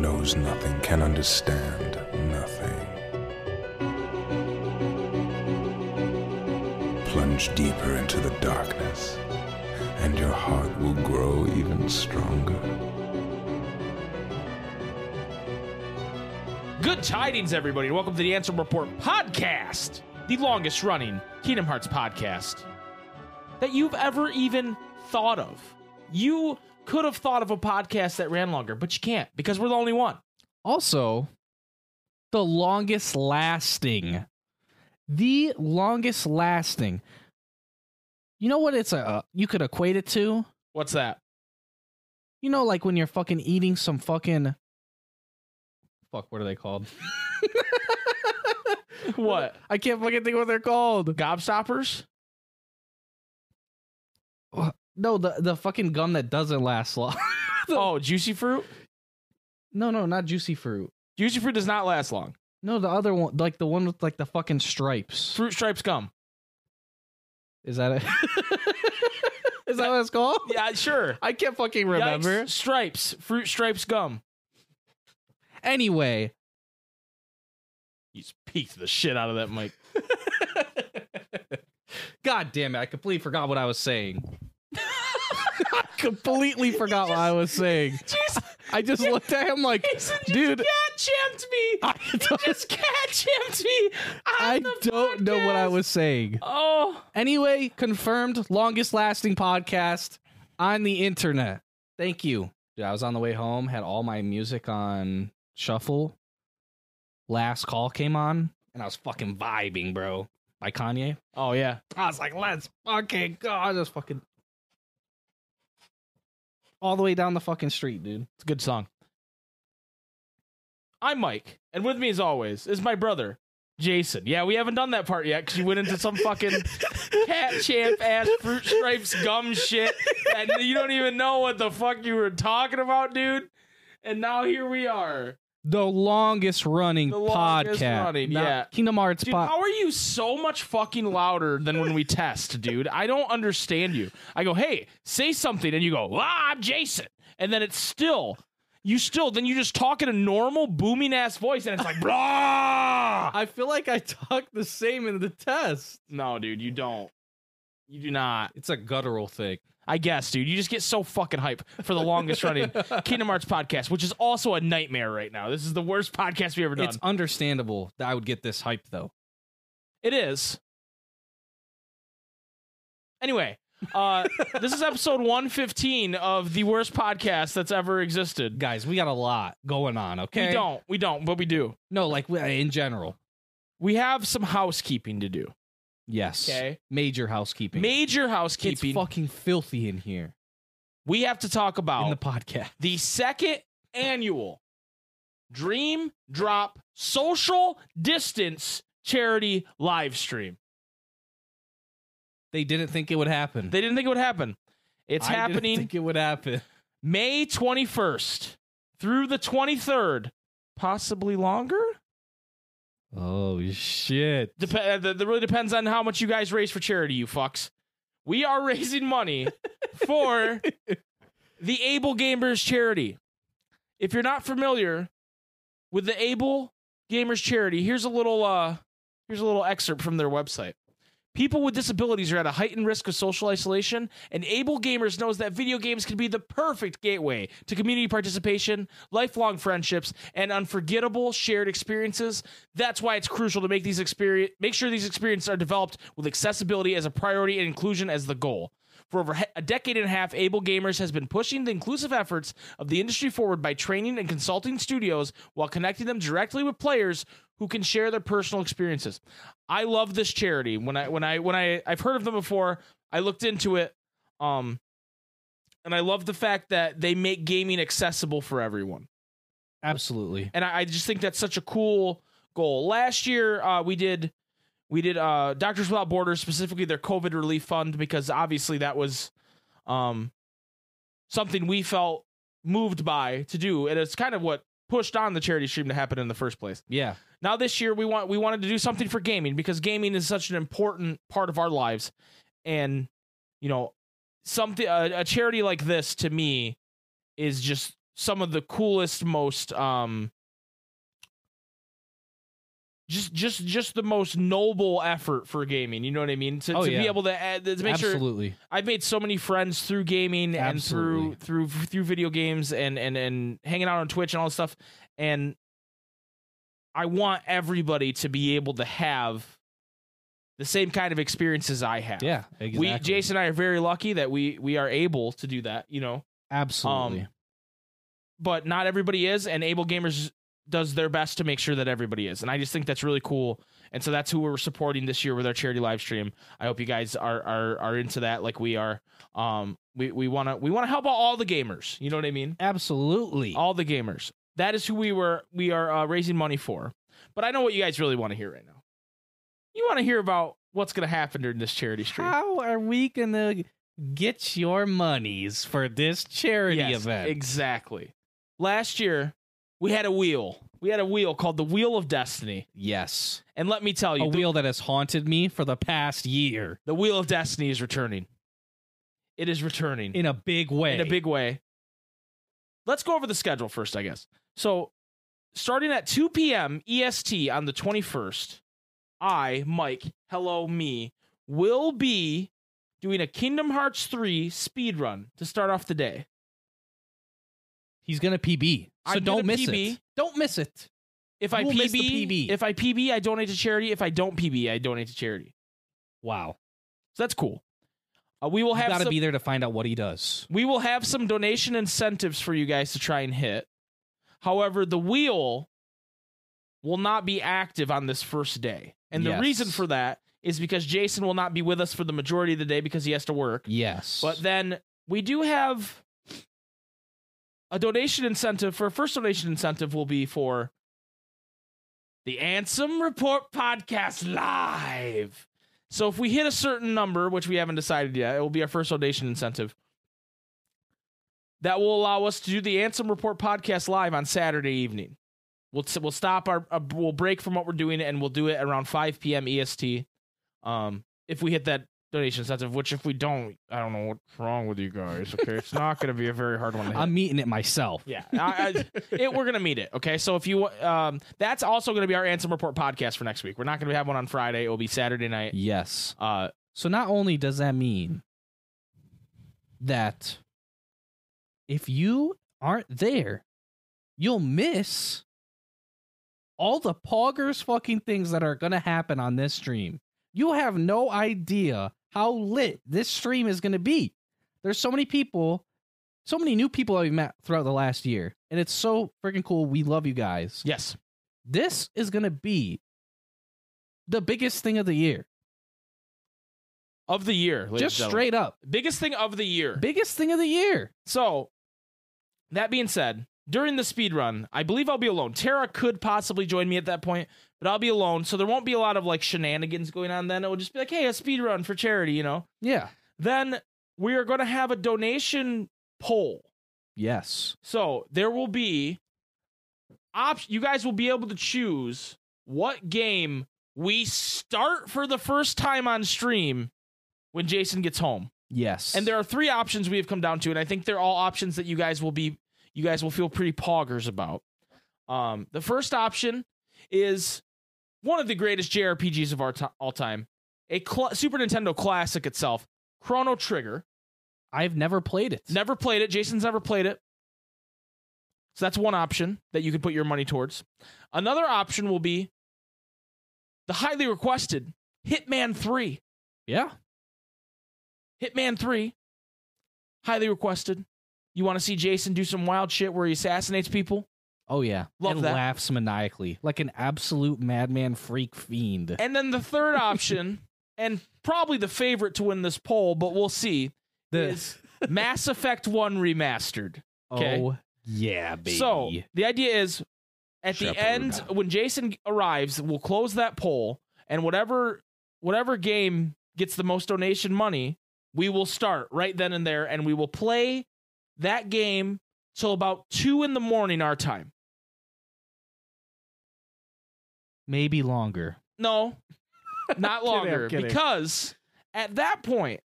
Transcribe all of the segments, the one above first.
knows nothing can understand nothing. Plunge deeper into the darkness, and your heart will grow even stronger. Good tidings, everybody. Welcome to the Ansem Report podcast, the longest running Kingdom Hearts podcast that you've ever even thought of. You could have thought of a podcast that ran longer, but you can't because we're the only one. Also, the longest lasting. The longest lasting. You know what it's a you could equate it to? What's that? You know like when you're fucking eating some fucking fuck what are they called? What? I can't fucking think what they're called. Gobstoppers? No, the the fucking gum that doesn't last long. Oh, juicy fruit? no, no, not juicy fruit. Juicy fruit does not last long. No, the other one, like the one with like the fucking stripes. Fruit stripes gum. Is that it? Is that what it's called? Yeah, sure. I can't fucking remember. Yikes. Stripes. Fruit stripes gum. Anyway, He's peeked the shit out of that mic. God damn it! I completely forgot what I was saying. I completely forgot what I was saying. Jeez, I just looked at him like, Jason just dude, cat jammed me. I You just cat jammed me. I don't know what I was saying. Oh, Anyway, confirmed longest lasting podcast on the internet. Thank you. Dude, I was on the way home, had all my music on shuffle. Last call came on, and I was fucking vibing, bro. By Kanye. oh yeah. I was like, let's fucking go. I just fucking all the way down the fucking street, dude. It's a good song. I'm Mike, and with me as always is my brother, Jason. Yeah, we haven't done that part yet because you went into some fucking cat champ ass fruit stripes gum shit, and you don't even know what the fuck you were talking about, dude. And now here we are. The longest running The longest podcast. running, yeah. Kingdom Hearts Dude, pod. how are you so much fucking louder than when we test, dude? I don't understand you. I go, hey, say something, and you go, ah, I'm Jason. And then it's still, you still, then you just talk in a normal booming ass voice, and it's like, blah. I feel like I talk the same in the test. No, dude, you don't. You do not. It's a guttural thing. I guess, dude. You just get so fucking hype for the longest running Kingdom Hearts podcast, which is also a nightmare right now. This is the worst podcast we've ever done. It's understandable that I would get this hype though. It is. Anyway, uh, this is episode 115 of the worst podcast that's ever existed. Guys, we got a lot going on, okay? We don't. We don't, but we do. No, like we- in general. We have some housekeeping to do. Yes. Okay. Major housekeeping. Major housekeeping. it's fucking filthy in here we have to talk about in the podcast. the second annual Dream Drop Social Distance Charity live stream. They didn't think it would happen. They didn't think it would happen. It's I didn't happening think it would happen. May 21st through the 23rd, possibly longer. Oh shit! Dep- uh, that that really depends on how much you guys raise for charity, you fucks. We are raising money for the Able Gamers charity. If you're not familiar with the Able Gamers charity, here's a little uh here's a little excerpt from their website. People with disabilities are at a heightened risk of social isolation, and Able Gamers knows that video games can be the perfect gateway to community participation, lifelong friendships, and unforgettable shared experiences. That's why it's crucial to make these experience make sure these experiences are developed with accessibility as a priority and inclusion as the goal. For over a decade and a half, Able Gamers has been pushing the inclusive efforts of the industry forward by training and consulting studios while connecting them directly with players who can share their personal experiences. I love this charity. When I when I when I I've heard of them before, I looked into it um and I love the fact that they make gaming accessible for everyone. Absolutely. And I, I just think that's such a cool goal. Last year, uh, we did we did uh, Doctors Without Borders, specifically their COVID relief fund, because obviously that was um, something we felt moved by to do, and it's kind of what pushed on the charity stream to happen in the first place. Yeah. Now this year we want we wanted to do something for gaming because gaming is such an important part of our lives, and you know something a, a charity like this to me is just some of the coolest, most um just just just the most noble effort for gaming. You know what I mean? To, Oh, to yeah. be able to, add, to make sure Absolutely. I've made so many friends through gaming Absolutely. and through through through video games and and and hanging out on Twitch and all this stuff. And I want everybody to be able to have the same kind of experiences I have. Yeah, exactly. We Jason and I are very lucky that we we are able to do that, you know. Absolutely. Um, But not everybody is, and Able Gamers does their best to make sure that everybody is. And I just think that's really cool. And so that's who we're supporting this year with our charity live stream. I hope you guys are are are into that like we are. Um we we want to we want to help out all the gamers. You know what I mean? Absolutely. All the gamers. That is who we were we are uh, raising money for. But I know what you guys really want to hear right now. You want to hear about what's going to happen during this charity stream. How are we gonna get your monies for this charity Yes, event? Exactly. Last year, we had a wheel. We had a wheel called the Wheel of Destiny. yes. And let me tell you, A the, wheel that has haunted me for the past year the Wheel of Destiny is returning. It is returning in a big way. in a big way. Let's go over the schedule first, I guess. So, starting at 2 p.m. EST on the 21st, I, Mike, hello, me, will be doing a Kingdom Hearts 3 speed run to start off the day. He's gonna PB. So I'm don't miss PB. it. Don't miss it. If I You will PB, PB. if I PB, I donate to charity. If I don't PB, I donate to charity. Wow. So that's cool. Uh, we will You have gotta be there to find out what he does. we will have some donation incentives for you guys to try and hit. However, the wheel will not be active on this first day. And the reason for that is because Jason will not be with us for the majority of the day because he has to work. Yes. But then we do have a donation incentive for a first donation incentive will be for the Ansem Report podcast live. So if we hit a certain number, which we haven't decided yet, it will be our first donation incentive. That will allow us to do the Ansem Report podcast live on Saturday evening. We'll we'll stop our uh, we'll break from what we're doing and we'll do it around 5 p.m. EST. Um, if we hit that donation incentive, which if we don't, I don't know what's wrong with you guys. Okay, it's not going to be a very hard one to hit. I'm meeting it myself. yeah, I, I, it, we're gonna meet it. Okay, so if you, um, that's also gonna be our Ansem Report podcast for next week. We're not gonna have one on Friday. It will be Saturday night. Yes. Uh, So not only does that mean that if you aren't there, you'll miss all the poggers fucking things that are gonna happen on this stream. You have no idea how lit this stream is gonna be. There's so many people, so many new people I've met throughout the last year, and it's so freaking cool. We love you guys. yes, This is gonna be the biggest thing of the year. of the year, Just straight up. biggest thing of the year. Biggest thing of the year. So, that being said, during the speed run, I believe I'll be alone. Tara could possibly join me at that point, but I'll be alone. So there won't be a lot of like shenanigans going on. Then it will just be like, hey, a speed run for charity, you know. Yeah. Then we are going to have a donation poll. Yes. So there will be op- You guys will be able to choose what game we start for the first time on stream when Jason gets home. Yes. And there are three options we have come down to, and I think they're all options that you guys will be you guys will feel pretty poggers about. Um, the first option is one of the greatest JRPGs of our ti all time, a cl- Super Nintendo classic itself, Chrono Trigger. I've never played it. Never played it. Jason's never played it. So that's one option that you could put your money towards. Another option will be the highly requested Hitman 3. Yeah. Hitman 3, highly requested. You want to see Jason do some wild shit where he assassinates people? Oh yeah. Love and that. laughs maniacally like an absolute madman freak fiend. And then the third option, and probably the favorite to win this poll, but we'll see, The- is Mass Effect 1 Remastered. Oh, okay. Oh yeah, baby. So the idea is at the end, when Jason arrives, we'll close that poll, and whatever whatever game gets the most donation money, we will start right then and there, and we will play that game till about two in the morning our time. Maybe longer. No, not longer, kidding. because at that point,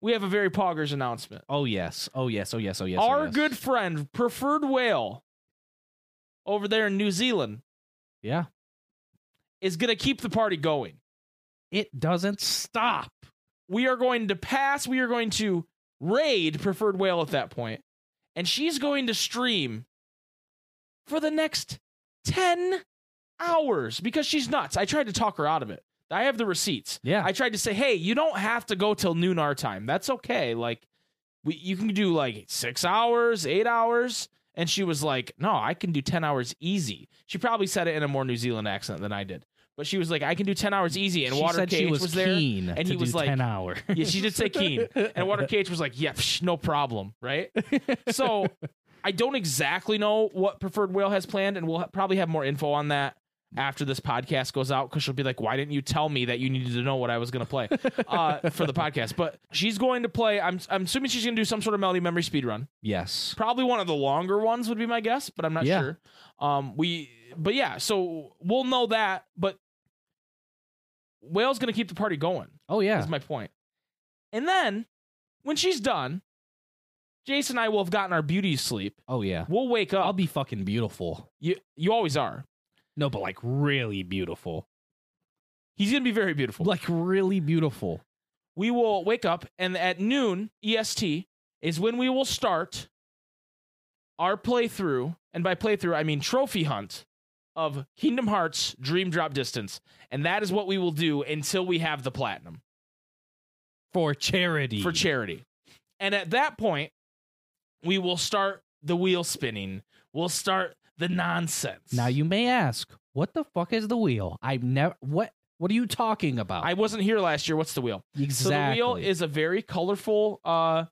we have a very poggers announcement. Oh yes. Oh yes. Oh yes. Oh yes. oh, Our yes. good friend, preferred whale, over there in New Zealand, Yeah. is going to keep the party going. It doesn't stop. We are going to pass. We are going to raid preferred whale at that point, and she's going to stream for the next ten hours because she's nuts. I tried to talk her out of it. I have the receipts. Yeah. I tried to say, hey, you don't have to go till noon our time. That's okay. Like, we, you can do like six hours, eight hours. And she was like, no, I can do 10 hours easy. She probably said it in a more New Zealand accent than I did. But she was like, I can do 10 hours easy. And she Water Cage was, was, there. and he was like- ten hours. Yeah, she did say keen. And Water Cage was like, yeah, psh, no problem. Right. So I don't exactly know what Preferred Whale has planned. And we'll probably have more info on that after this podcast goes out because she'll be like, why didn't you tell me that you needed to know what I was going to play uh, for the podcast? But she's going to play, I'm, I'm assuming she's going to do some sort of Melody Memory speed run. yes. Probably one of the longer ones would be my guess, but I'm not Yeah. sure. Um, we, but yeah, so we'll know that. But Whale's going to keep the party going. Oh yeah. That's my point. And then when she's done, Jason and I will have gotten our beauty sleep. oh yeah. We'll wake up. I'll be fucking beautiful. you, you always are. No, but like really beautiful. He's going to be very beautiful. Like really beautiful. we will wake up and at noon EST is when we will start our playthrough, and by playthrough I mean trophy hunt of Kingdom Hearts Dream Drop Distance, and that is what we will do until we have the platinum For charity. for charity. And at that point, we will start the wheel spinning. We'll start the nonsense. Now you may ask, what the fuck is the wheel? I've never what what are you talking about? I wasn't here last year. What's the wheel? exactly. So the wheel is a very colorful uh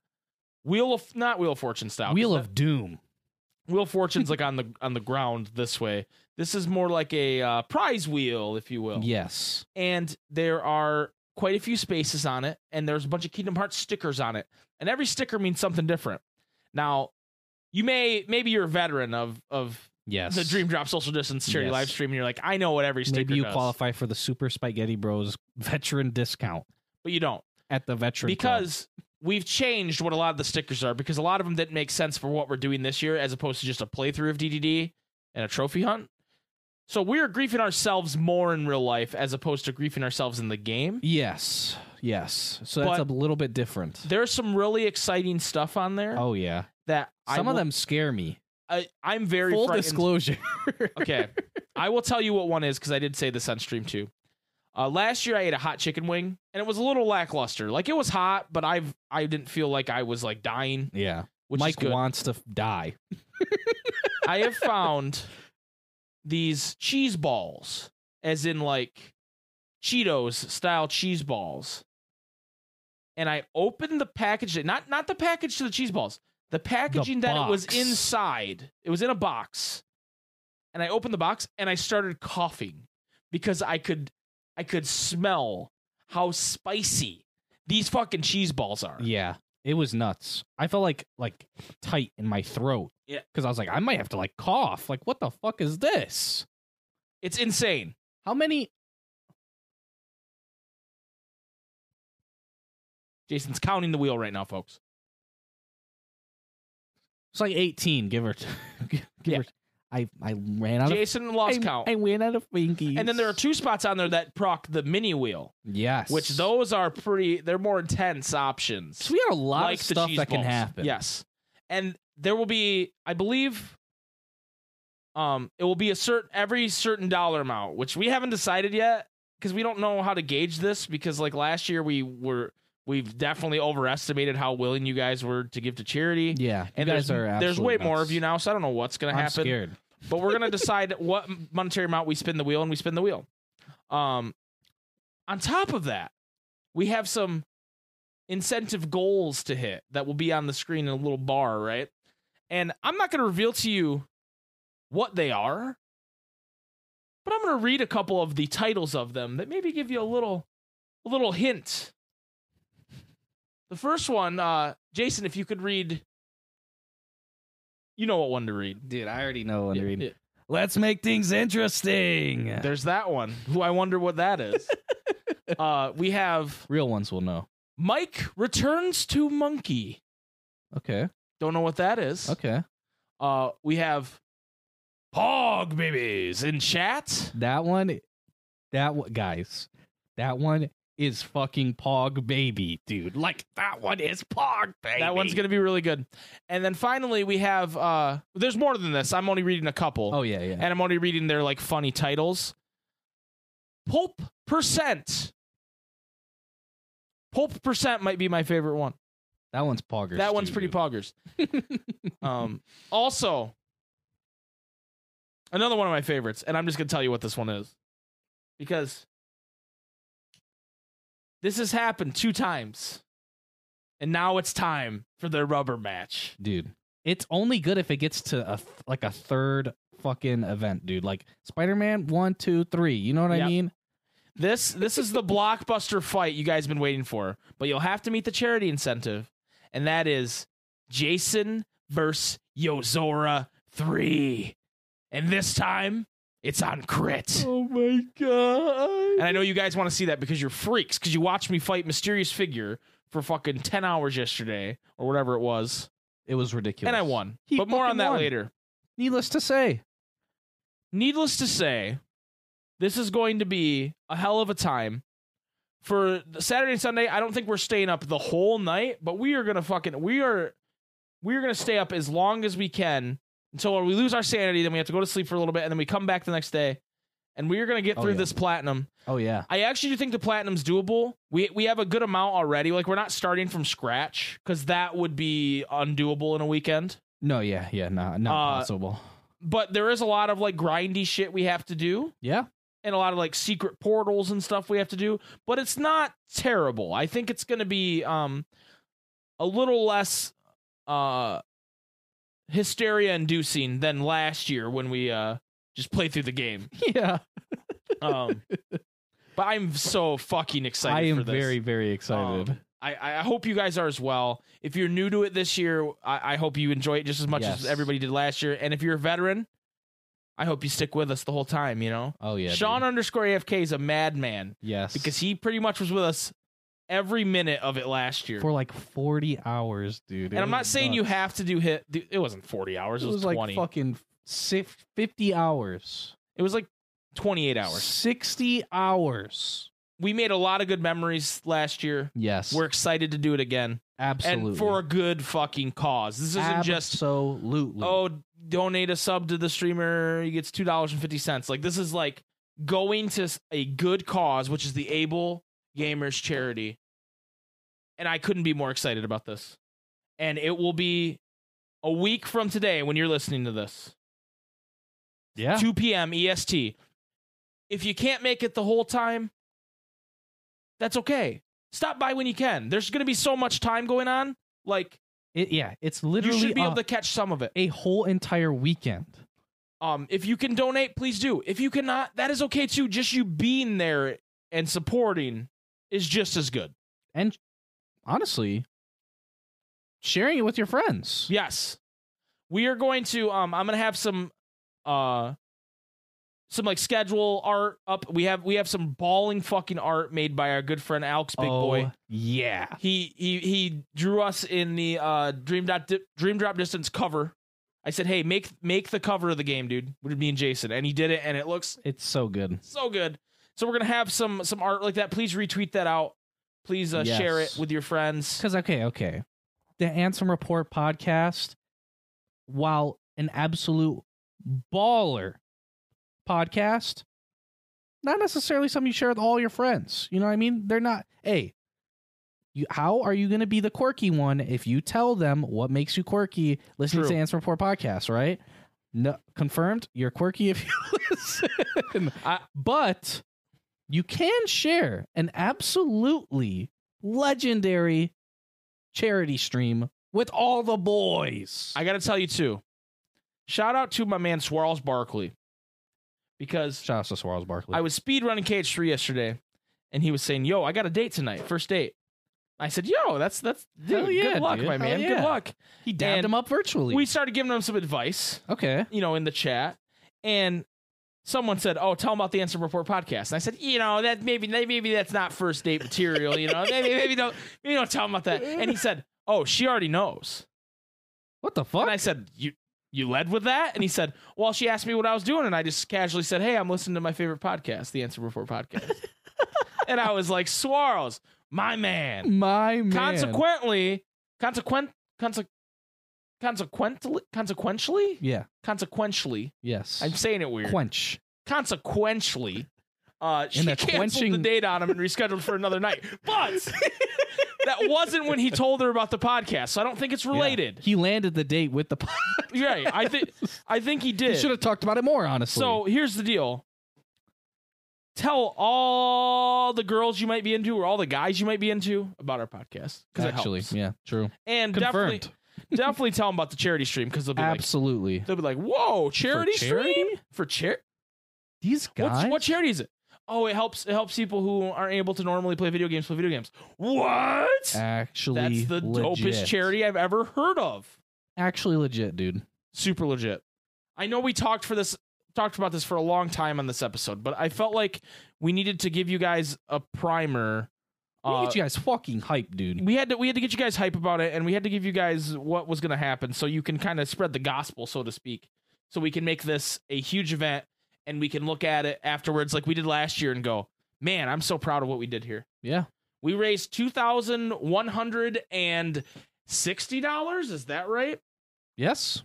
wheel of not wheel of fortune style. Wheel that- of Doom. Wheel of Fortune's like on the on the ground this way. This is more like a uh, prize wheel, if you will. Yes. And there are quite a few spaces on it, and there's a bunch of Kingdom Hearts stickers on it, and every sticker means something different. Now, you may maybe you're a veteran of of Yes. the Dream Drop social distance charity Yes. live stream, and you're like, I know what every sticker Maybe you does, qualify for the Super SpikeGhetti Bros veteran discount but you don't at the veteran Club. because we've changed what a lot of the stickers are because a lot of them didn't make sense for what we're doing this year as opposed to just a playthrough of DDD and a trophy hunt. So we're griefing ourselves more in real life as opposed to griefing ourselves in the game. Yes. Yes. So that's But- a little bit different. There's some really exciting stuff on there Oh yeah. that I Some of will- them scare me. I, I'm very Full frightened. disclosure. Okay, I will tell you what one is because I did say this on stream too. Uh, last year I ate a hot chicken wing and it was a little lackluster. Like it was hot, but I've I didn't feel like I was like dying, Yeah. which Mike wants to f- die. I have found these cheese balls, as in like Cheetos style cheese balls. And I opened the package, not not the package to the cheese balls, the packaging that it was inside. It was in a box. And I opened the box and I started coughing because I could I could smell how spicy these fucking cheese balls are. Yeah. It was nuts. I felt like like tight in my throat. Yeah. Because I was like, I might have to like cough. Like, what the fuck is this? It's insane. How many? Jason's counting the wheel right now, folks. It's like eighteen. Give or t- give Yeah. or. I I ran out Jason of. lost I, count. I ran out of fingies. And then there are two spots on there that proc the mini wheel, Yes. which those are pretty. They're more intense options. So we got a lot like of stuff cheese that can happen. Yes, and there will be, I believe, um, it will be a certain every certain dollar amount, which we haven't decided yet because we don't know how to gauge this. Because like last year, we were we've definitely overestimated how willing you guys were to give to charity. Yeah. You And guys there's, there's way absolute more of you now, so I don't know what's gonna I'm happen. scared. but we're gonna decide what monetary amount we spin the wheel and we spin the wheel um on top of that we have some incentive goals to hit that will be on the screen in a little bar right and i'm not gonna reveal to you what they are but i'm gonna read a couple of the titles of them that maybe give you a little a little hint the first one uh jason if you could read you know what one to read Dude, I already know when to read. Yeah. Let's make things interesting. There's that one. Who I wonder what that is. uh, we have Real ones will know. Mike returns to Monkey. Okay. Don't know what that is. Okay. Uh, we have Pog babies in chat. That one, that one, guys, that one is fucking Pog Baby, dude. Like that one is Pog Baby. That one's gonna be really good. And then finally we have uh there's more than this. I'm only reading a couple. Oh yeah, yeah. And I'm only reading their like funny titles. Pulp percent. Pulp percent might be my favorite one. that one's Poggers. that one's too, pretty dude. poggers. Um also another one of my favorites, and I'm just gonna tell you what this one is. Because this has happened two times. And now it's time for their rubber match. dude. It's only good if it gets to a like a third fucking event, dude. Like Spider Man one, two, three. You know what Yep. I mean? This this is the blockbuster fight you guys have been waiting for, but you'll have to meet the charity incentive, and that is Jason versus Yozora three, and this time it's on crit. Oh my god! And I know you guys want to see that because you're freaks because you watched me fight mysterious figure for fucking ten hours yesterday or whatever it was, It was ridiculous, and I won. He but more on that won. later. Needless to say, Needless to say, this is going to be a hell of a time. For Saturday and Sunday, I don't think we're staying up the whole night, but we are gonna fucking we are we are gonna stay up as long as we can until we lose our sanity. Then we have to go to sleep for a little bit, and then we come back the next day, and we are gonna get Oh, through yeah. this platinum. oh yeah, I actually do think the platinum's doable. We we have a good amount already. Like we're not starting from scratch because that would be undoable in a weekend. no, yeah, yeah, not not Uh, possible. But there is a lot of like grindy shit we have to do. Yeah, and a lot of like secret portals and stuff we have to do, but it's not terrible. I think it's going to be um a little less uh hysteria inducing than last year when we uh just played through the game. yeah. Um but I'm so fucking excited I am for this. very, very excited. Um, I, I hope you guys are as well. If you're new to it this year, I, I hope you enjoy it just as much Yes. as everybody did last year. And if you're a veteran, I hope you stick with us the whole time, you know? oh yeah, Sean dude. underscore AFK is a madman yes, because he pretty much was with us every minute of it last year. for like forty hours, dude. and I'm not saying you have to do hit. dude, It wasn't 40 hours. It, It was, like 20. fucking si- fifty hours, It was like 28 hours. sixty hours. We made a lot of good memories last year. Yes, We're excited to do it again, absolutely and for a good fucking cause. This isn't just absolutely. oh donate a sub to the streamer. He gets two dollars and fifty cents. Like this is like going to s- a good cause, which is the Able Gamers charity. And I couldn't be more excited about this. And it will be a week from today when you're listening to this. yeah, 2 p.m. EST. If you can't make it the whole time, that's okay. Stop by when you can. There's going to be so much time going on. Like it, yeah. It's literally. you should be a, able to catch some of it. a whole entire weekend. Um, if you can donate, please do. If you cannot, that is okay too. Just you being there and supporting is just as good. and honestly sharing it with your friends Yes. We are going to um I'm going to have some uh some like schedule art up. We have we have some balling fucking art made by our good friend Alex Big oh, Boy. yeah He he he drew us in the uh Dream Dot Di- Dream Drop Distance cover. I said, "Hey, make make the cover of the game, dude." With me and Jason, and he did it, and it looks it's so good so good. So we're gonna have some some art like that. Please retweet that out. Please uh, share it with your friends. because okay okay the Ansem report podcast while an absolute baller podcast not necessarily something you share with all your friends you know what i mean they're not hey you, how are you going to be the quirky one if you tell them what makes you quirky listening True. to Ansem Report podcast, right? No, confirmed. You're quirky if you listen. I- but you can share an absolutely legendary charity stream with all the boys. I got to tell you too. Shout out to my man Swirls Barkley because Shout out to Swirls Barkley. I was speed running KH3 yesterday, and he was saying, "Yo, I got a date tonight, first date." I said, "Yo, that's that's dude, Hell yeah, good luck, dude. my Hell man. yeah. Good luck." he dabbed and him up virtually. We started giving him some advice, okay. you know, in the chat, and someone said, "Oh, tell them about the Ansem Report podcast." And I said, "You know that maybe maybe that's not first date material. You know, maybe maybe don't maybe don't tell them about that." And he said, "Oh, she already knows." What the fuck? And I said, "You you led with that?" And he said, "Well, she asked me what I was doing, and I just casually said, "Hey, I'm listening to my favorite podcast, the Ansem Report podcast." and I was like, "Swirls, my man." My man. Consequently, consequent, conse- consequently, consequentially, Yeah. consequentially, Yes. I'm saying it weird. Quench. Consequentially, uh, she canceled the quenching- date on him and rescheduled for another night. But that wasn't when he told her about the podcast, so I don't think it's Yeah. related. He landed the date with the. podcast. Right? I think I think he did. He should have talked about it more, honestly. So here's the deal. Tell all the girls you might be into or all the guys you might be into about our podcast actually, yeah, true. And Confirmed. definitely, definitely tell them about the charity stream because they'll be like, Absolutely. they'll be like, "Whoa, charity, charity? stream for charity." These guys. What's, what charity is it? Oh, it helps. It helps people who aren't able to normally play video games play video games. What? Actually, That's the legit. dopest charity I've ever heard of. Actually, legit, dude. Super legit. I know we talked for this talked about this for a long time on this episode, but I felt like we needed to give you guys a primer. We Uh, get you guys fucking hype, dude. we had to we had to get you guys hype about it, and we had to give you guys what was going to happen, so you can kind of spread the gospel, so to speak. So we can make this a huge event, and we can look at it afterwards, like we did last year, and go, "Man, I'm so proud of what we did here." Yeah. We raised two thousand one hundred and sixty dollars. Is that right? Yes.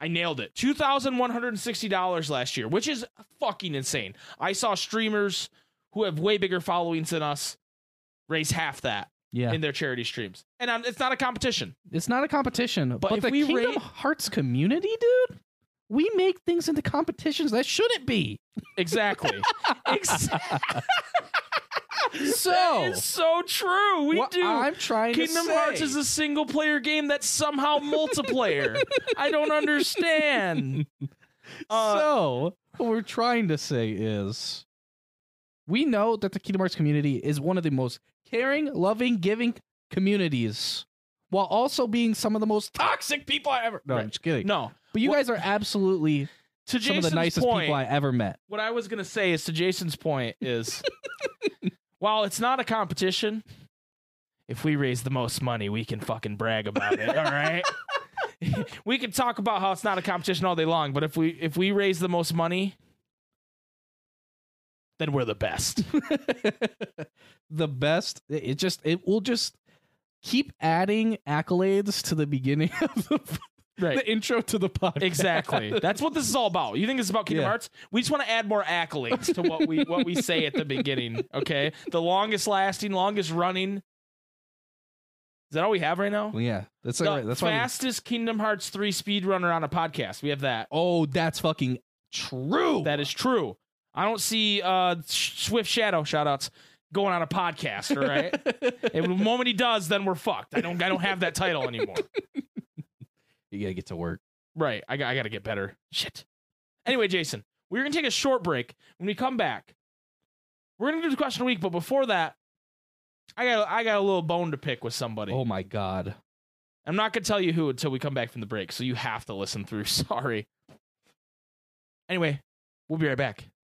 I nailed it. Two thousand one hundred and sixty dollars last year, which is fucking insane. I saw streamers who have way bigger followings than us raise half that Yeah. in their charity streams, and um, it's not a competition. it's not a competition, but, if the we Kingdom Hearts community, dude. We make things into competitions that shouldn't be. Exactly. Ex- So, That is so true. We what do. I'm trying Kingdom to say, Kingdom Hearts is a single player game that's somehow multiplayer. I don't understand. Uh, so, what we're trying to say is we know that the Kingdom Hearts community is one of the most caring, loving, giving communities while also being some of the most toxic people I ever. No, I'm just kidding. no. But you What- guys are absolutely To some Jason's of the nicest point, people I ever met. what I was gonna say is to Jason's point is, while it's not a competition, if we raise the most money, we can fucking brag about it. All right. we can talk about how it's not a competition all day long, but if we if we raise the most money, then we're the best. the best. It just it will just keep adding accolades to the beginning of the, Right. the intro to the podcast. Exactly. That's what this is all about. You think it's about Kingdom Yeah. Hearts? We just want to add more accolades to what we what we say at the beginning. Okay. The longest lasting, longest running. Is that all we have right now? Well, yeah, that's the all right. That's why. we- fastest Kingdom Hearts 3 speedrunner on a podcast. We have that. oh, that's fucking true. That is true. I don't see uh Swift Shadow shoutouts going on a podcast, all right? and the moment he does, then we're fucked. I don't I don't have that title anymore. you gotta get to work. Right. I got I got to get better. Shit. Anyway, Jason, we're going to take a short break. When we come back, we're going to do the question of the week, but before that, I got I got a little bone to pick with somebody. Oh my god. I'm not going to tell you who until we come back from the break, so you have to listen through. Sorry. Anyway, we'll be right back.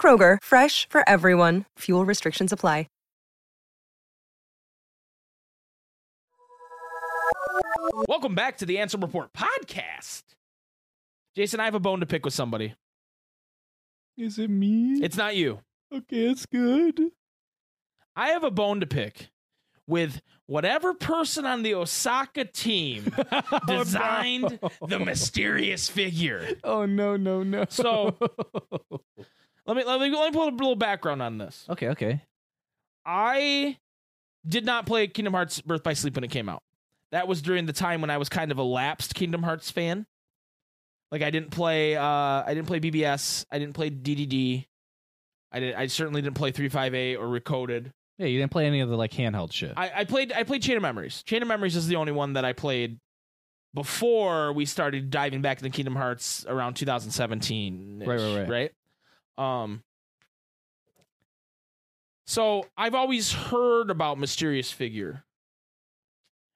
Kroger, fresh for everyone. Fuel restrictions apply. Welcome back to the Ansem Report podcast. Jason, I have a bone to pick with somebody. Is it me? It's not you. okay, it's good. I have a bone to pick with whatever person on the Osaka team oh, designed the mysterious figure. Oh no, no, no. So- Let me let me let me put a little background on this. okay, okay. I did not play Kingdom Hearts Birth by Sleep when it came out. That was during the time when I was kind of a lapsed Kingdom Hearts fan. Like I didn't play uh I didn't play BBS, I didn't play DDD. I did. I certainly didn't play three five eight or Recoded. Yeah, you didn't play any of the like handheld shit. I, I played. I played Chain of Memories. Chain of Memories is the only one that I played before we started diving back into Kingdom Hearts around 2017. Right, right, right. Right. Um. So I've always heard about Mysterious Figure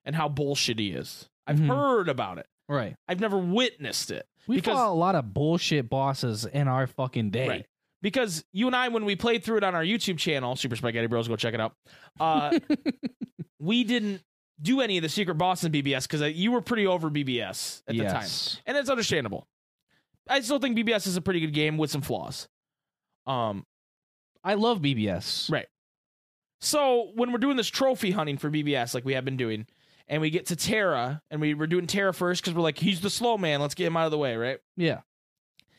and how bullshit he is. I've Mhm. heard about it. right. I've never witnessed it. We Because- fought a lot of bullshit bosses in our fucking day. Right. Because you and I, when we played through it on our YouTube channel, Super SpikeGhetti Bros, go check it out. Uh, we didn't do any of the secret boss in BBS because you were pretty over BBS at the time, and it's understandable. I still think BBS is a pretty good game with some flaws. Um, I love BBS. Right. so when we're doing this trophy hunting for BBS, like we have been doing, and we get to Terra, and we were doing Terra first because we're like, he's the slow man, let's get him out of the way, right? Yeah.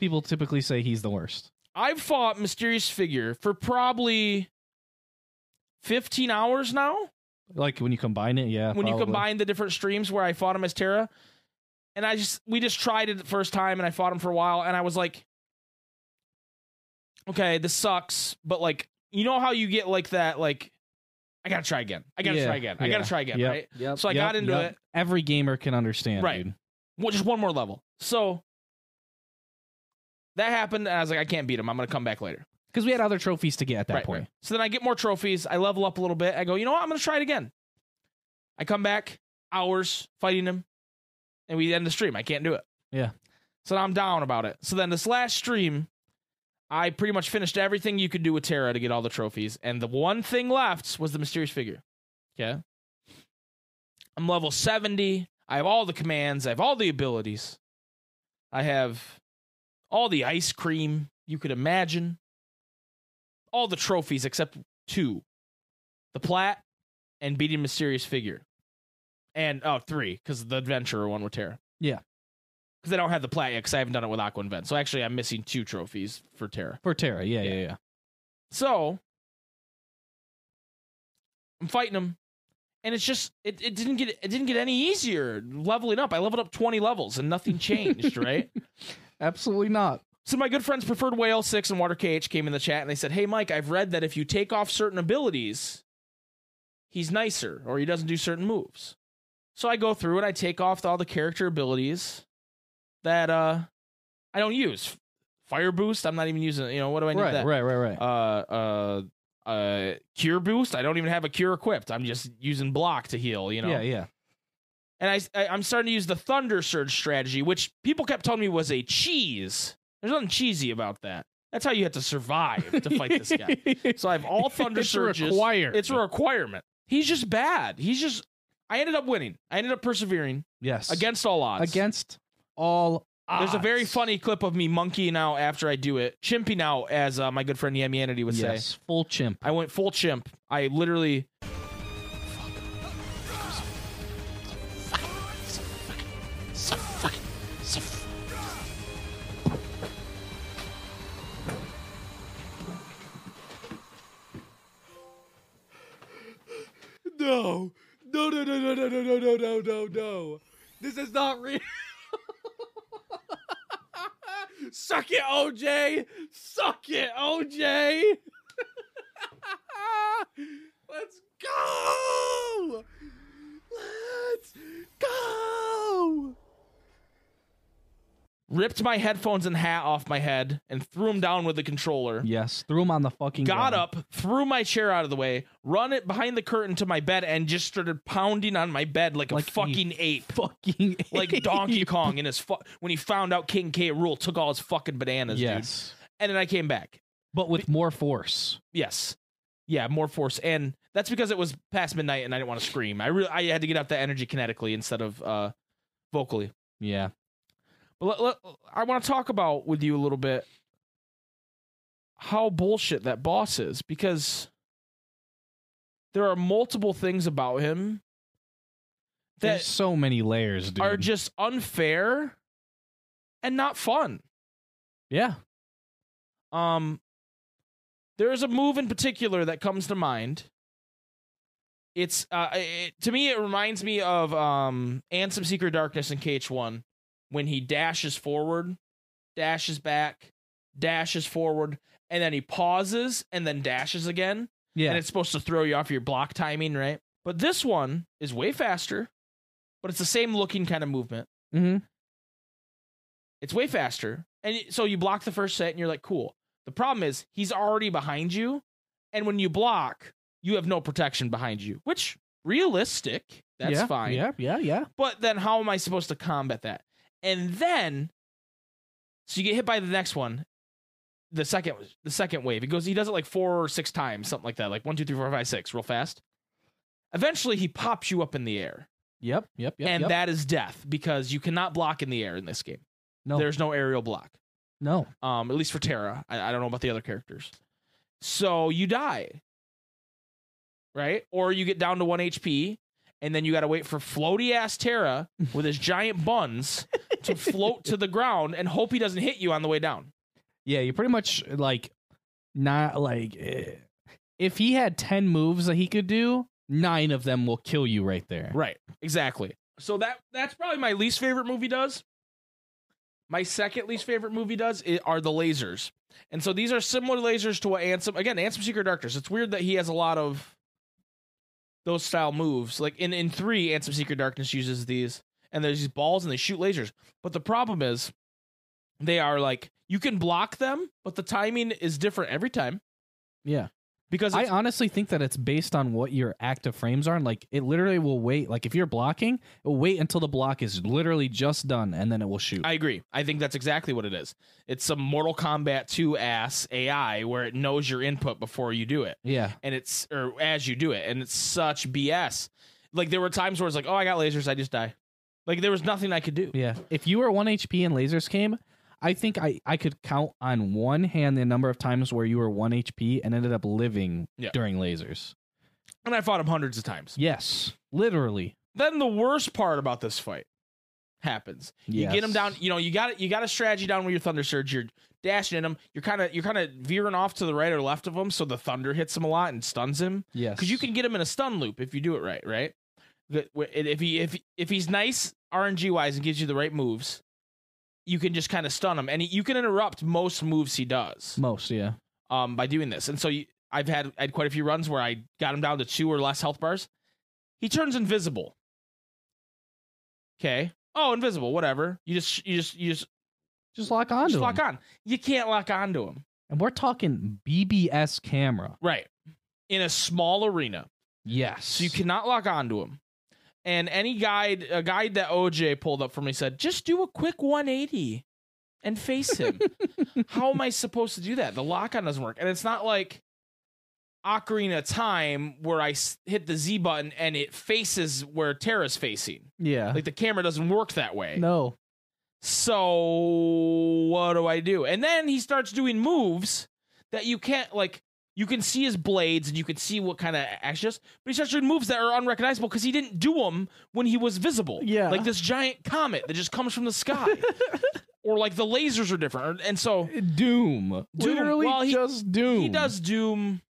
People typically say he's the worst. I've fought Mysterious Figure for probably 15 hours now. Like when you combine it, yeah. when you combine the different streams where I fought him as Terra. And I just we just tried it the first time and I fought him for a while and I was like Okay, this sucks, but like you know how you get like that like I gotta try again. I gotta Yeah, try again. I yeah. gotta try again, Yep, right? Yep, So I got into it. Every gamer can understand, Right. dude. Well, just one more level. So that happened and I was like, I can't beat him. I'm gonna come back later. Because we had other trophies to get at that Right, point. right. So then I get more trophies. I level up a little bit. I go, you know what? I'm to try it again. I come back, hours fighting him, and we end the stream. I can't do it. Yeah. So now I'm down about it. So then this last stream, I pretty much finished everything you could do with Terra to get all the trophies. And the one thing left was the mysterious figure. Okay. I'm level 70. I have all the commands. I have all the abilities. I have all the ice cream you could imagine. All the trophies except two the plat and beating mysterious figure. And oh, three, because the adventurer one with Terra. Yeah. Because I don't have the plat yet, because I haven't done it with Aqua and Ven. So actually, I'm missing two trophies for Terra. For Terra, yeah, Yeah. yeah, yeah. So I'm fighting him, and it's just it, it didn't get it didn't get any easier leveling up. I leveled up 20 levels and nothing changed, right? Absolutely not. So my good friends preferred whale six and water KH came in the chat and they said, "Hey Mike, I've read that if you take off certain abilities, he's nicer or he doesn't do certain moves." So I go through and I take off all the character abilities that uh I don't use. Fire boost, I'm not even using. You know what do I need Right, that? right, right, right. uh uh uh cure boost i don't even have a cure equipped i'm just using block to heal you know Yeah, yeah. and I, I i'm starting to use the thunder surge strategy which people kept telling me was a cheese there's nothing cheesy about that that's how you have to survive to fight this guy so i have all thunder It's surges required. it's a requirement he's just bad he's just i ended up winning i ended up persevering yes. against all odds against all there's a very funny clip of me monkeying out after I do it, chimping out, as uh, my good friend Yamianity would say. yes, full chimp. I went full chimp. I literally. No. No, no, no, no, no, no, no, no, no, no, no. This is not real. Suck it, OJ. Suck it, OJ. Let's go. Let's go. Ripped my headphones and hat off my head and threw them down with the controller. Yes, threw him on the fucking Got ground. up, threw my chair out of the way, run it behind the curtain to my bed, and just started pounding on my bed like, Like a fucking ape. Fucking Like Donkey Kong in his fu- when he found out King K. Rool took all his fucking bananas, dude. Yes, And then I came back. but with more force. Yes. Yeah, more force. And that's because it was past midnight and I didn't want to scream. I really I had to get out that energy kinetically instead of uh vocally. Yeah. But let, let- I want to talk about with you a little bit how bullshit that boss is because there are multiple things about him There's that so many layers, dude. are just unfair and not fun. yeah. Um, there is a move in particular that comes to mind. It's uh, it, to me, it reminds me of um, Ansem Secret Darkness in KH1 when he dashes forward, dashes back, dashes forward, and then he pauses and then dashes again, Yeah. and it's supposed to throw you off your block timing, right? But this one is way faster, but it's the same looking kind of movement. Mm-hmm. It's way faster. And so you block the first set and you're like, cool. The problem is he's already behind you. And when you block, you have no protection behind you, which realistic. That's yeah, fine. Yeah, yeah, yeah. But then how am I supposed to combat that? And then so you get hit by the next one. The second the second wave. He goes he does it like four or six times, something like that. Like one, two, three, four, five, six, real fast. Eventually he pops you up in the air. Yep, yep, yep. and yep. that is death because you cannot block in the air in this game. no, There's no aerial block. no. um, at least for Terra. I, I don't know about the other characters. So you die, right? Or you get down to one HP, and then you got to wait for floaty ass Terra with his giant buns to float to the ground and hope he doesn't hit you on the way down. Yeah, you pretty much like not like eh, if he had 10 moves that he could do, 9 of them will kill you right there. Right, exactly. So that that's probably my least favorite movie does. My second least favorite movie does are the lasers. And so these are similar lasers to what Ansem again, Ansem Secret Darkness. It's weird that he has a lot of those style moves. Like in, in three, Ansem Secret Darkness uses these, and there's these balls and they shoot lasers. But the problem is they are like you can block them, but the timing is different every time. Yeah. Because I honestly think that it's based on what your active frames are. And like it literally will wait. Like if you're blocking, it will wait until the block is literally just done and then it will shoot. I agree. I think that's exactly what it is. It's some Mortal Kombat 2 ass AI where it knows your input before you do it. yeah. And it's or as you do it. And it's such BS. Like there were times where it's like, oh, I got lasers, I just die. Like there was nothing I could do. Yeah. If you were 1 HP and lasers came, I think I, I could count on one hand the number of times where you were 1 HP and ended up living Yeah. during lasers. And I fought him hundreds of times. Yes. Literally. Then the worst part about this fight happens. You get him down, you know, you got you got a strategy down where your thunder surge, you're dashing in him, you're kind of you're kind of veering off to the right or left of him so the thunder hits him a lot and stuns him. Yes. because you can get him in a stun loop if you do it right, right? The- wh- If he if if he's nice RNG wise and gives you the right moves, you can just kind of stun him, and he, you can interrupt most moves he does Most, yeah. um by doing this. And so you, I've had I had quite a few runs where I got him down to two or less health bars. He turns invisible. Okay. Oh, invisible. Whatever. You just you just you just, Just lock on just lock him. on. You can't lock onto him. And we're talking BBS camera. Right. In a small arena. Yes. So you cannot lock onto him. And any guide, a guide that OJ pulled up for me said, just do a quick 180 and face him. How am I supposed to do that? The lock on doesn't work. And it's not like Ocarina of Time where I s- hit the Z button and it faces where Terra's facing. Yeah. Like the camera doesn't work that way. no. So what do I do? And then he starts doing moves that you can't like. You can see his blades and you can see what kind of actions, but he's starts doing moves that are unrecognizable because he didn't do them when he was visible. Yeah. like this giant comet that just comes from the sky, or like the lasers are different. And so Doom. Doom. Literally Well, he- just Doom. he does doom.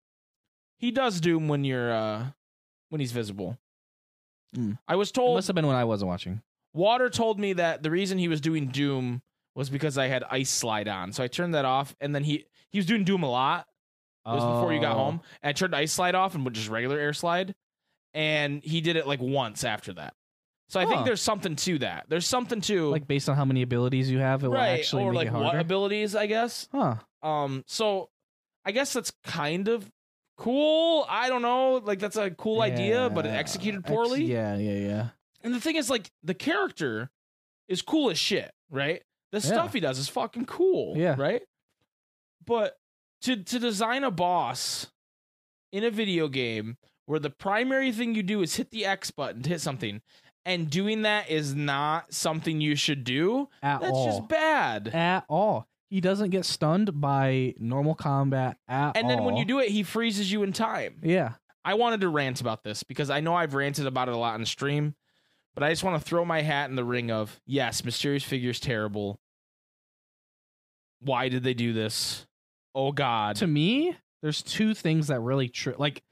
He does doom when you're uh when he's visible. Mm. I was It told must have been when I wasn't watching. Water told me that the reason he was doing Doom was because I had Ice Slide on. So I turned that off, and then he he was doing Doom a lot. It was before you got Oh. home, and I turned Ice Slide off and went just regular Air Slide, and he did it like once after that. So I Huh. think there's something to that. There's something to Like based on how many abilities you have, it will right actually or make like it what harder. abilities, I guess. huh. Um, so I guess that's kind of cool. I don't know, like that's a cool idea, but it Yeah. executed Ex- poorly. yeah, yeah, yeah. And the thing is, like, the character is cool as shit, right? The Yeah. stuff he does is fucking cool, Yeah. right? But to to design a boss in a video game where the primary thing you do is hit the X button to hit something, and doing that is not something you should do, At that's all. just bad. At all. He doesn't get stunned by normal combat at all. And then when you do it, he freezes you in time. Yeah. I wanted to rant about this because I know I've ranted about it a lot on stream, but I just want to throw my hat in the ring of yes, mysterious figure's terrible. Why did they do this? Oh God. To me, there's two things that really like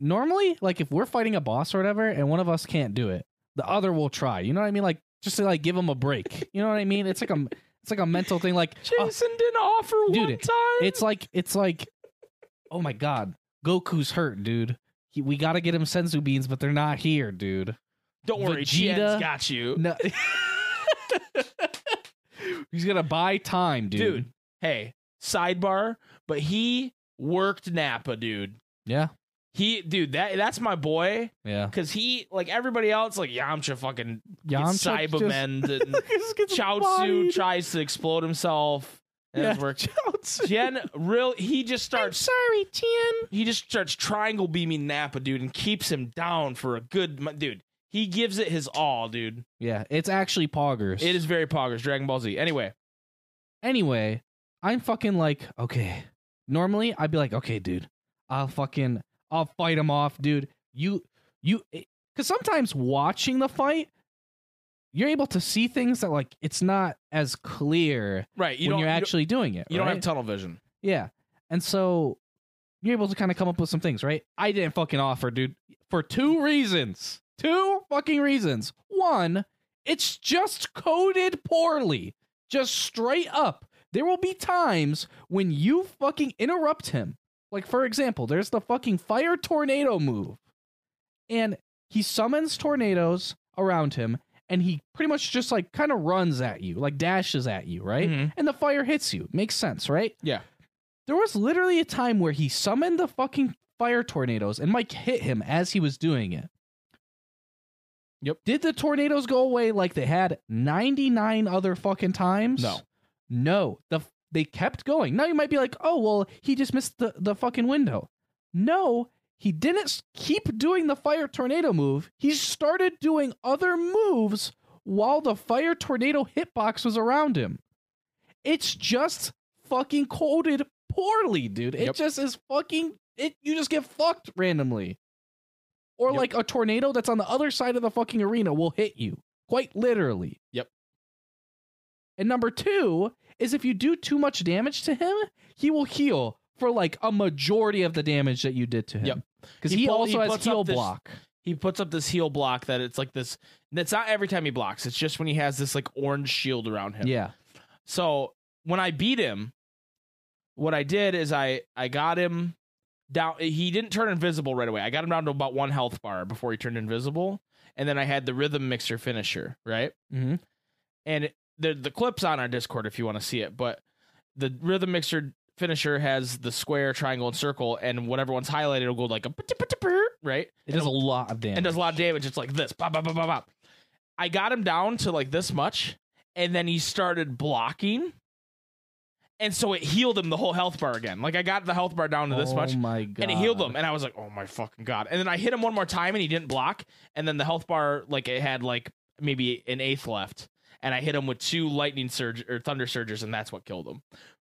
normally, like if we're fighting a boss or whatever, and one of us can't do it, the other will try. You know what I mean? Like just to like give them a break. You know what I mean? It's like a it's like a mental thing. Like uh, Jason didn't offer Dude, one time. it's like it's like, oh my god, Goku's hurt, dude. He, we got to get him senzu beans, but they're not here, dude. Don't worry, Vegeta- Tien's got you. No. He's gonna buy time, dude. dude. Hey, sidebar, but he worked Nappa, dude. Yeah, He, dude, that that's my boy. yeah. Cause he, like everybody else, like Yamcha, fucking Yamcha Saibamen, and Chaozu tries to explode himself. And Yeah, it's work. Chaozu. Jen, real, he just starts. sorry, Tien. He just starts triangle beaming Nappa, dude, and keeps him down for a good, dude. He gives it his all, dude. Yeah, it's actually poggers. It is very poggers. Dragon Ball Z. Anyway, Anyway, I'm fucking like, okay. Normally, I'd be like, okay, dude, I'll fucking, I'll fight him off, dude. You, you, eh, because sometimes watching the fight, you're able to see things that like it's not as clear right? You when you're you actually doing it. you don't have tunnel vision. Yeah. And so you're able to kind of come up with some things, right? I didn't fucking offer, dude, for two reasons. Two fucking reasons. One, it's just coded poorly. Just straight up. There will be times when you fucking interrupt him. Like, for example, there's the fucking fire tornado move. And he summons tornadoes around him, and he pretty much just like kind of runs at you, like dashes at you, right? Mhm. And the fire hits you. Makes sense, right? Yeah. There was literally a time where he summoned the fucking fire tornadoes and Mike hit him as he was doing it. Yep. Did the tornadoes go away like they had 99 other fucking times? No. No. The they kept going. Now you might be like, "Oh, well, he just missed the the fucking window." No, he didn't keep doing the fire tornado move. He started doing other moves while the fire tornado hitbox was around him. It's just fucking coded poorly, dude. It Yep. just is fucking it you just get fucked randomly. Or Yep. like a tornado that's on the other side of the fucking arena will hit you. Quite literally. Yep. And number 2 is if you do too much damage to him, he will heal for like a majority of the damage that you did to him. Yep. Because He he, also he has heal this- block. He puts up this heal block that it's like this. That's not every time he blocks. It's just when he has this like orange shield around him. Yeah. So when I beat him, what I did is I I got him down. He didn't turn invisible right away. I got him down to about one health bar before he turned invisible, and then I had the rhythm mixer finisher right. Mm-hmm. and the the clips on our Discord if you want to see it. But the rhythm mixer finisher has the square, triangle, and circle, and whatever one's highlighted will go like a right. It does a lot of damage. and does a lot of damage. It's like this, bop, bop, bop, bop, bop. I got him down to like this much, and then he started blocking, and so it healed him the whole health bar again. Like I got the health bar down to this oh much, my god. and it healed him, and I was like, oh my fucking god! And then I hit him one more time, and he didn't block, and then the health bar like it had like maybe an eighth left, and I hit him with two lightning surge or thunder surges, and that's what killed him.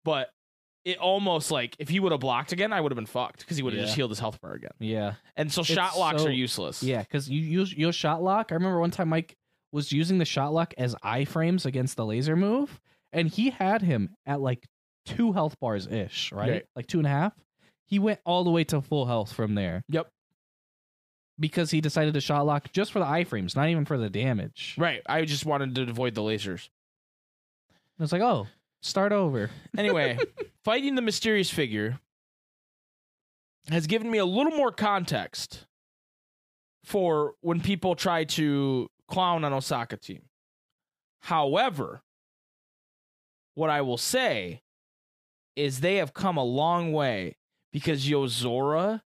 But it almost like if he would have blocked again, I would have been fucked because he would have Yeah. just healed his health bar again. Yeah. And so It's shot locks so- are useless. Yeah, because you use your shot lock. I remember one time Mike was using the shot lock as iframes against the laser move, and he had him at like two health bars ish, right? Right. Like two and a half. He went all the way to full health from there. Yep. Because he decided to shot lock just for the iframes, not even for the damage. Right. I just wanted to avoid the lasers. It's like, oh, start over. Anyway, fighting the mysterious figure has given me a little more context for when people try to clown on Osaka team. However, what I will say is they have come a long way because Yozora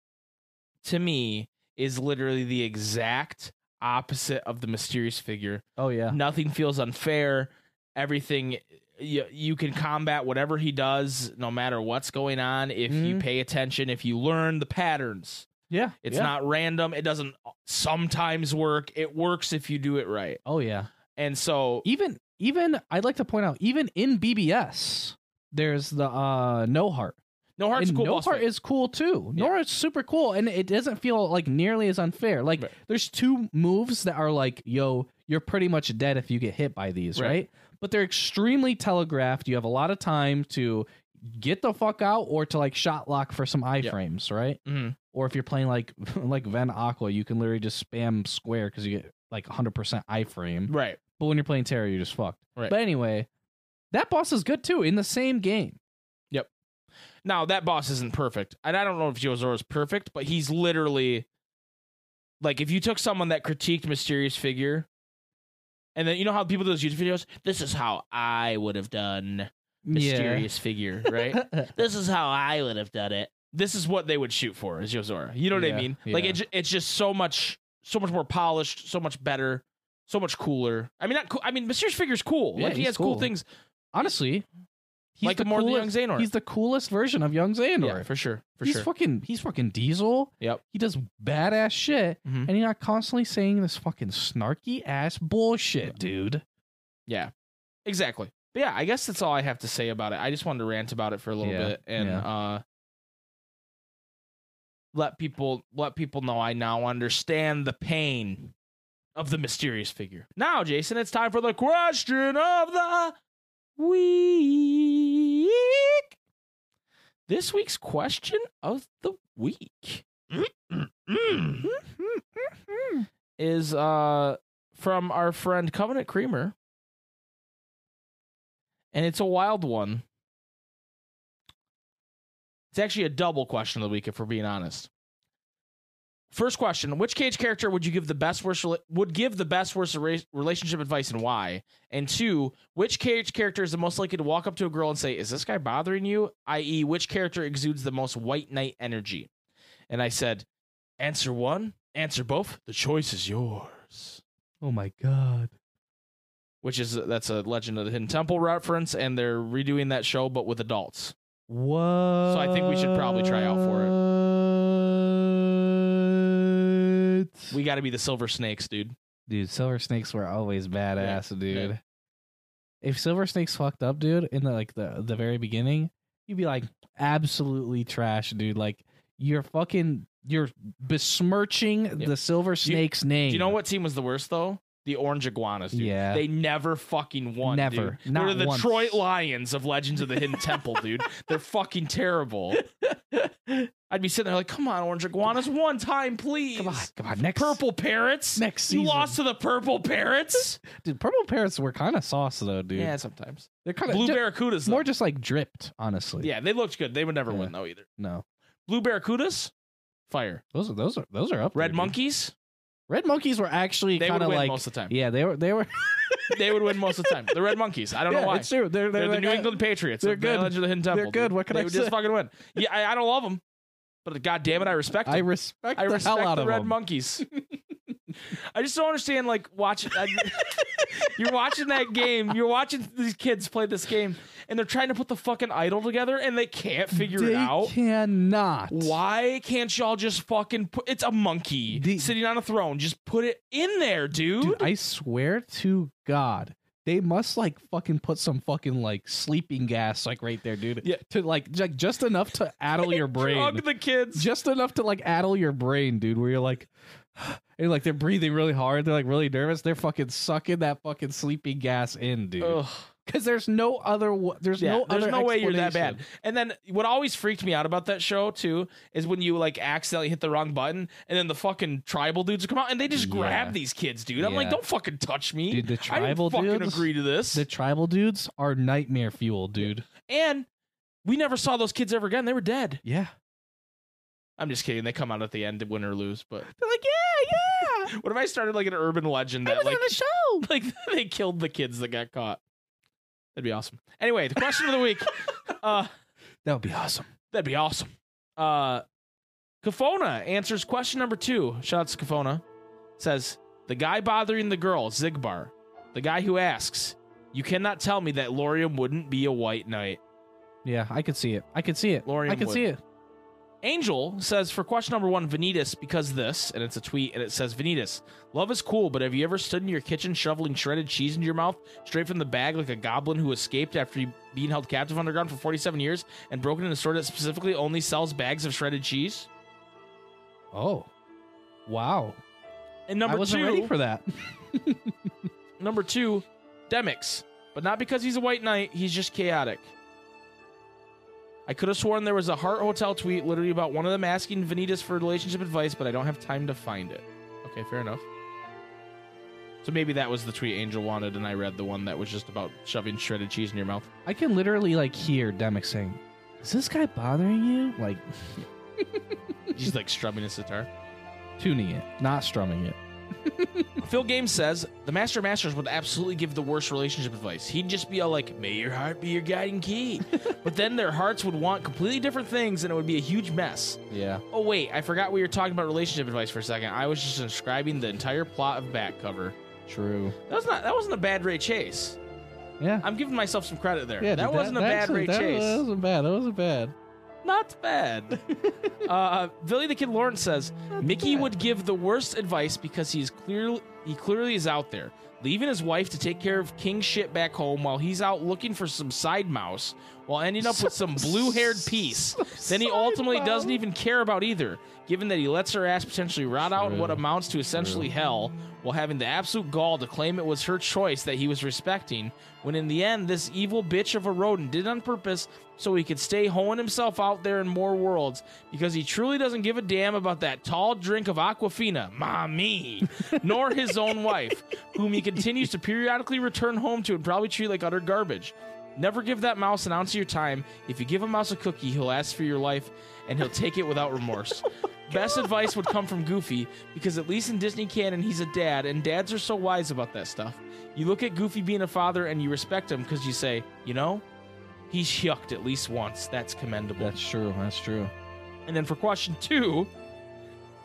to me is literally the exact opposite of the mysterious figure Oh yeah. Nothing feels unfair. Everything you, you can combat whatever he does, no matter what's going on. If you Mhm. pay attention, if you learn the patterns, Yeah. it's yeah. not random. It doesn't sometimes work. It works if you do it right. Oh yeah. And so, Even even I'd like to point out, even in BBS, there's the uh no heart. No heart's and cool. no heart fight. is cool too. Yeah. Nora is super cool, and it doesn't feel like nearly as unfair. Like Right. there's two moves that are like, yo, you're pretty much dead if you get hit by these, Right. right? But they're extremely telegraphed. You have a lot of time to get the fuck out or to like shot lock for some iframes, right? Mhm. Or if you're playing like like Ven Aqua, you can literally just spam square because you get like 100% iframe. right. But when you're playing Terra, you're just fucked. Right. But anyway, That boss is good too in the same game. Now that boss isn't perfect, and I don't know if Yozora is perfect, but he's literally like if you took someone that critiqued mysterious figure, and then you know how people do those YouTube videos. This is how I would have done mysterious figure, right? this is how I would have done it. This is what they would shoot for is Yozora. You know what I Yeah, mean? Like yeah. it, ju- it's just so much, so much more polished, so much better, so much cooler. I mean, not cool. I mean, mysterious figure's cool. Yeah, like he has cool. cool. things. Honestly, he's Like the more than coolest, young Xehanort. He's the coolest version of young Xehanort. Yeah, for sure, for he's sure. fucking he's fucking Diesel. Yep. He does badass shit, Mhm. and you're not constantly saying this fucking snarky ass bullshit, dude. Yeah, exactly. But yeah, I guess that's all I have to say about it. I just wanted to rant about it for a little Yeah, bit and yeah. uh let people let people know I now understand the pain of the mysterious figure. Now, Jason, it's time for the question of the week. This week's question of the week is uh from our friend Covenant Creamer. And it's a wild one. It's actually a double question of the week, if we're being honest. First question: Which KH character would you give the best worst would give the best worst relationship advice and why? And two, which KH character is the most likely to walk up to a girl and say, "Is this guy bothering you?" I.e., which character exudes the most White Knight energy? And I said, "Answer one, answer both. The choice is yours." Oh my god. Which is that's a Legend of the Hidden Temple reference, and they're redoing that show but with adults. What? So I think we should probably try out for it. We got to be the Silver Snakes, dude. dude, Silver Snakes were always badass, dude. yeah. If Silver Snakes fucked up, dude, in the like the the very beginning, you'd be like absolutely trash, dude. Like you're fucking you're besmirching Yeah. the Silver Snakes name. Do you know what team was the worst though? The Orange Iguanas, dude. Yeah. They never fucking won. Never. Dude. Not They're the once. Detroit Lions of Legends of the Hidden Temple, dude. They're fucking terrible. I'd be sitting there like, come on, Orange Iguanas, one time, please. Come on, come on. Next Purple Parrots. next You lost to the Purple Parrots? dude. Purple parrots were kind of sauce though, dude. yeah, sometimes. They're kind of Blue Barracudas, though. more just like dripped, honestly. Yeah, they looked good. They would never Yeah. win though either. No, Blue Barracudas, fire. those are those are those are up. Red there. Monkeys, Red monkeys were actually they would kind of win like most of the time. yeah, they were they were. They would win most of the time. The Red Monkeys. I don't yeah, know why. It's true. They're They're, the like, New uh, England Patriots. they're the good. Legend of the Hidden Temple. They're good. dude. What can they I would just fucking win. Yeah, I, I don't love them, but god damn it, I respect them. I respect I the respect hell out the of Red them. Monkeys. I just don't understand. Like watching, uh, I, you're watching that game. You're watching these kids play this game, and they're trying to put the fucking idol together, and they can't figure it out. cannot. Why can't y'all just fucking put? It's a monkey The- sitting on a throne. Just put it in there, dude. Dude, I swear to God, they must like fucking put some fucking like sleeping gas like right there, dude. Yeah. To like, ju- just enough to addle your brain. Drug the kids. just enough to like addle your brain, dude, where you're like and like they're breathing really hard, they're like really nervous. They're fucking sucking that fucking sleeping gas in, dude. Ugh. Because there's no other there's Yeah, no there's other no way you're that bad. And then what always freaked me out about that show too is when you like accidentally hit the wrong button and then the fucking tribal dudes come out and they just grab these kids, dude. I'm like, don't fucking touch me. Dude, the I tribal didn't fucking dudes- agree to this. The tribal dudes are nightmare fuel, dude. and we never saw those kids ever again. They were dead. Yeah. I'm just kidding. They come out at the end, win or lose. But They're like, yeah, yeah. What if I started like an urban legend I that was like on the show. like they killed the kids that got caught? That'd be awesome. Anyway, the question of the week. Uh, That would be awesome. That'd be awesome. Uh Kafona answers question number two. Shout out to Kafona. Says, the guy bothering the girl, Xigbar. The guy who asks, You cannot tell me that Lauriam wouldn't be a white knight. Yeah, I could see it. I could see it. Lauriam I could would. see it. Angel says for question number one, Vanitas, because this, and it's a tweet, and it says, Vanitas, love is cool, but have you ever stood in your kitchen shoveling shredded cheese into your mouth straight from the bag like a goblin who escaped after being held captive underground for 47 years and broken into a store that specifically only sells bags of shredded cheese? Oh. Wow. And number I wasn't two, ready for that. Number two, Demyx. But not because he's a white knight, he's just chaotic. I could have sworn there was a Heart Hotel tweet literally about one of them asking Vanitas for relationship advice, but I don't have time to find it. Okay, fair enough. So maybe that was the tweet Angel wanted, and I read the one that was just about shoving shredded cheese in your mouth. I can literally like hear Demyx saying, "Is this guy bothering you?" Like He's like strumming his guitar. tuning it, not strumming it. Phil Games says the Master of Masters would absolutely give the worst relationship advice. He'd just be all like, "May your heart be your guiding key," but then their hearts would want completely different things, and it would be a huge mess. Yeah. Oh wait, I forgot we were talking about relationship advice for a second. I was just describing the entire plot of back cover. True. That was not. That wasn't a bad Ray Chase. Yeah. I'm giving myself some credit there. yeah, that dude, wasn't a bad Ray that, Chase. That wasn't bad. That wasn't bad. Not bad. uh, Billy the Kid Lawrence says Mickey bad. would give the worst advice because he's clearly he clearly is out there, leaving his wife to take care of king shit back home while he's out looking for some side mouse, while ending up with some blue haired piece. Then he ultimately doesn't even care about either, given that he lets her ass potentially rot out in what amounts to essentially hell, while having the absolute gall to claim it was her choice that he was respecting, when in the end, this evil bitch of a rodent did on purpose so he could stay hoeing himself out there in more worlds because he truly doesn't give a damn about that tall drink of Aquafina, mommy, nor his own wife, whom he continues to periodically return home to and probably treat like utter garbage. Never give that mouse an ounce of your time. If you give a mouse a cookie, he'll ask for your life and he'll take it without remorse. Best advice would come from Goofy because at least in Disney canon, he's a dad, and dads are so wise about that stuff. You look at Goofy being a father and you respect him because you say, you know, he's yucked at least once. That's commendable. That's true. That's true. And then for question two,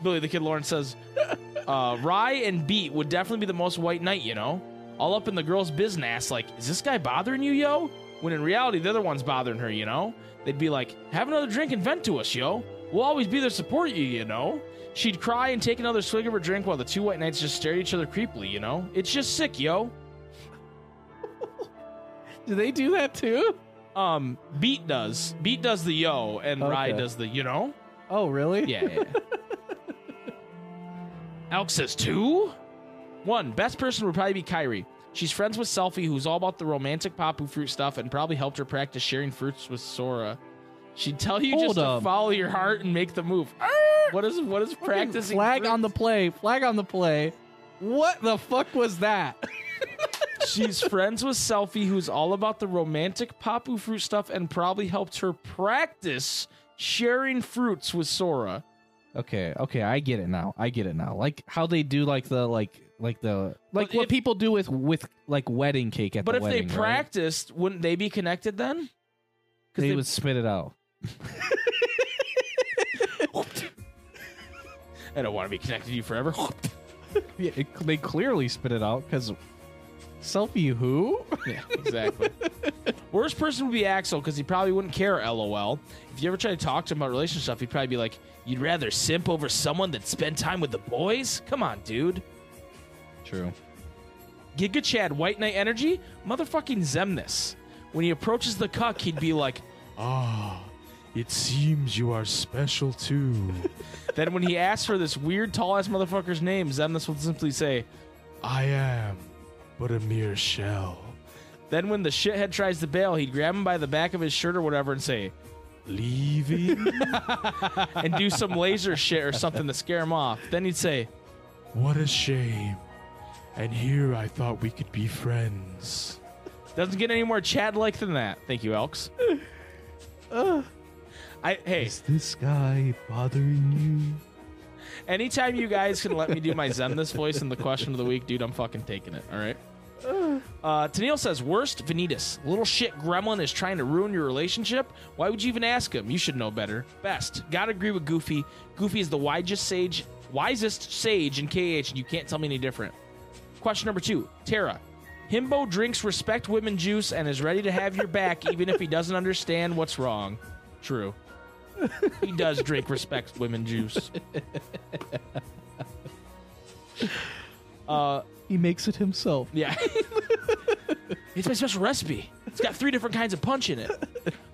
Billy the Kid Lawrence says, uh, Rai and Beat would definitely be the most white knight, you know? All up in the girl's business, like, is this guy bothering you, yo? When in reality, the other one's bothering her, you know? They'd be like, have another drink and vent to us, yo. We'll always be there to support you, you know? She'd cry and take another swig of her drink while the two white knights just stare at each other creepily, you know? It's just sick, yo. Do they do that too? Um, Beat does. Beat does the yo, and Rai does the, you know? Oh, really? Yeah. yeah, yeah. Alex says two. One best person would probably be Kairi. She's friends with Selphie, who's all about the romantic paopu fruit stuff, and probably helped her practice sharing fruits with Sora. She'd tell you Hold just to follow your heart and make the move. What is what is practicing? Flag on the play. Flag on the play. What the fuck was that? She's friends with Selphie, who's all about the romantic paopu fruit stuff, and probably helped her practice sharing fruits with Sora. Okay, okay, I get it now. I get it now. Like how they do like the like like the like But what if- people do with with like wedding cake at the time. But the if wedding. they right? practiced, wouldn't they be connected then? they, they- would spit it out. I don't want to be connected to you forever. Yeah, it, they clearly spit it out because Selphie who? yeah, exactly. Worst person would be Axel because he probably wouldn't care. LOL. If you ever try to talk to him about relationship stuff, he'd probably be like, "You'd rather simp over someone than spend time with the boys? Come on, dude." True. Giga Chad, White Knight energy, motherfucking Xemnas. When he approaches the cuck, he'd be like, Ah, it seems you are special too. then when he asks for this weird tall ass motherfucker's name, Xemnas will simply say, I am but a mere shell. then when the shithead tries to bail, he'd grab him by the back of his shirt or whatever and say, Leaving? and do some laser shit or something to scare him off. Then he'd say, what a shame. And here I thought we could be friends. Doesn't get any more Chad like than that. Thank you, Elks. I hey, Is this guy bothering you? anytime you guys can let me do my Xemnas voice in the question of the week, dude, I'm fucking taking it. All right. Uh, Tennille says, worst, Vanitas. Little shit gremlin is trying to ruin your relationship. Why would you even ask him? You should know better. Best, gotta agree with Goofy. Goofy is the wisest sage, wisest sage in KH, and you can't tell me any different. Question number two, Terra. Himbo drinks respect women juice and is ready to have your back even if he doesn't understand what's wrong. True. He does drink respect women juice. Uh, He makes it himself. yeah. it's my special recipe. It's got three different kinds of punch in it.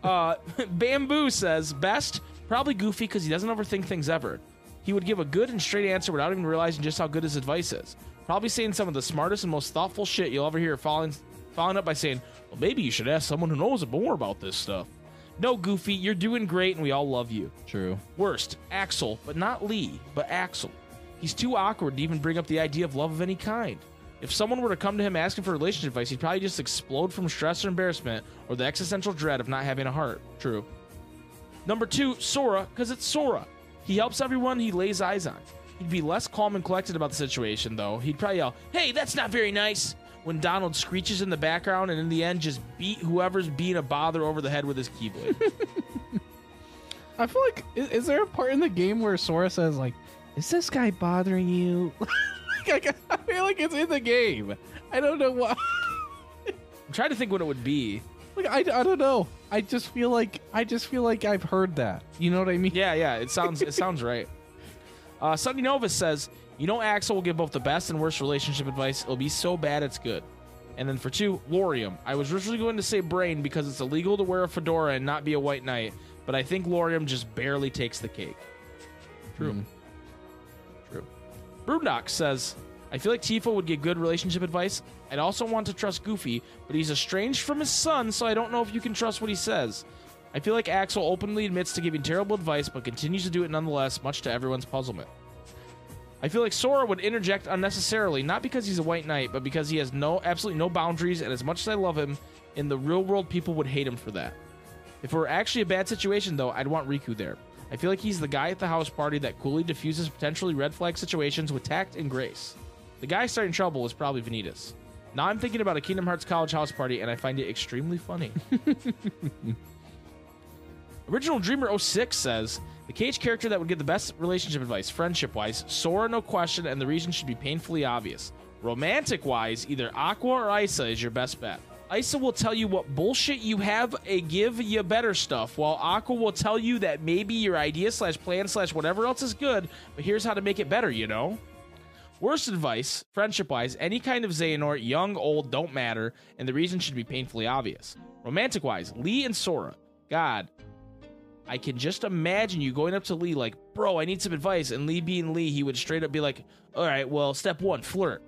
Uh, Bamboo says best, probably Goofy because he doesn't overthink things ever. He would give a good and straight answer without even realizing just how good his advice is. Probably saying some of the smartest and most thoughtful shit you'll ever hear, following, following up by saying, well, maybe you should ask someone who knows more about this stuff. No, Goofy, you're doing great and we all love you. True. Worst, Axel, but not Lea, but Axel. He's too awkward to even bring up the idea of love of any kind. If someone were to come to him asking for relationship advice, he'd probably just explode from stress or embarrassment or the existential dread of not having a heart. True. Number two, Sora, because it's Sora. He helps everyone he lays eyes on. He'd be less calm and collected about the situation, though. He'd probably yell, Hey, that's not very nice! When Donald screeches in the background and in the end just beat whoever's being a bother over the head with his keyblade. I feel like is, is there a part in the game where Sora says like, "Is this guy bothering you?" like, I, feel like it's in the game. I don't know why. I'm trying to think what it would be. Like I, I don't know. I just feel like I just feel like I've heard that. You know what I mean? Yeah, yeah, it sounds it sounds right. Uh, Sunny Novus says, "You know, Axel will give both the best and worst relationship advice. It'll be so bad it's good." And then for two, Lauriam. I was originally going to say Brain because it's illegal to wear a fedora and not be a white knight, but I think Lauriam just barely takes the cake. True. True. Broomdock says, I feel like Tifa would get good relationship advice. I'd also want to trust Goofy, but he's estranged from his son, so I don't know if you can trust what he says. I feel like Axel openly admits to giving terrible advice, but continues to do it nonetheless, much to everyone's puzzlement. I feel like Sora would interject unnecessarily, not because he's a white knight, but because he has no absolutely no boundaries, and as much as I love him, in the real world people would hate him for that. If it were actually a bad situation, though, I'd want Riku there. I feel like he's the guy at the house party that coolly diffuses potentially red flag situations with tact and grace. The guy starting trouble is probably Vanitas. Now I'm thinking about a Kingdom Hearts college house party, and I find it extremely funny. Original Dreamer 06 says the KH character that would give the best relationship advice, friendship wise, Sora, no question, and the reason should be painfully obvious. Romantic wise, either Aqua or Isa is your best bet. Isa will tell you what bullshit you have a give you better stuff, while Aqua will tell you that maybe your idea slash plan slash whatever else is good, but here's how to make it better, you know? Worst advice, friendship wise, any kind of Xehanort, young, old, don't matter, and the reason should be painfully obvious. Romantic wise, Lea and Sora. God, I can just imagine you going up to Lea like, bro, I need some advice. And Lea being Lea, he would straight up be like, all right, well, step one, flirt.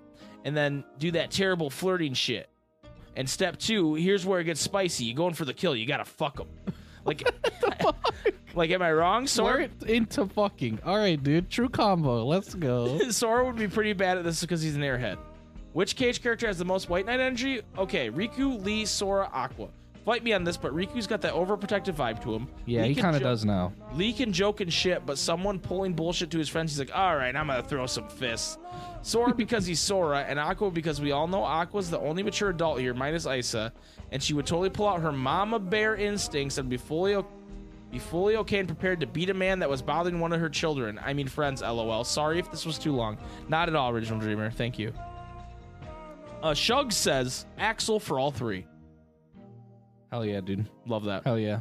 And then do that terrible flirting shit. And step two, here's where it gets spicy. You going for the kill. You gotta fuck him. Like, like, am I wrong? Sora, Sora into fucking. All right, dude. True combo. Let's go. Sora would be pretty bad at this because he's an airhead. Which KH character has the most White Knight energy? Okay, Riku, Lea, Sora, Aqua. Fight me on this, but Riku's got that overprotective vibe to him. Yeah, Lea he kind of jo- does now. Lea can joke and shit, but someone pulling bullshit to his friends, he's like, all right, I'm gonna throw some fists. Sora because he's Sora, and Aqua because we all know Aqua's the only mature adult here, minus Isa, and she would totally pull out her mama bear instincts and be fully o- be fully okay and prepared to beat a man that was bothering one of her children. I mean friends, lol. Sorry if this was too long. Not at all, Original Dreamer. Thank you. Uh, Shug says Axel for all three. Hell yeah, dude. Love that. Hell yeah.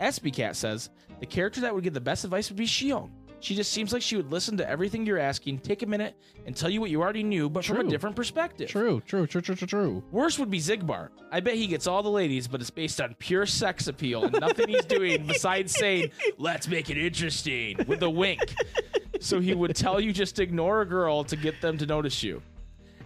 SB Cat says the character that would give the best advice would be Xion. She just seems like she would listen to everything you're asking, take a minute, and tell you what you already knew, but from a True. different perspective. True. True. True. True. True. True. Worst would be Xigbar. I bet he gets all the ladies, but it's based on pure sex appeal and nothing he's doing besides saying, let's make it interesting, with a wink. So he would tell you just ignore a girl to get them to notice you.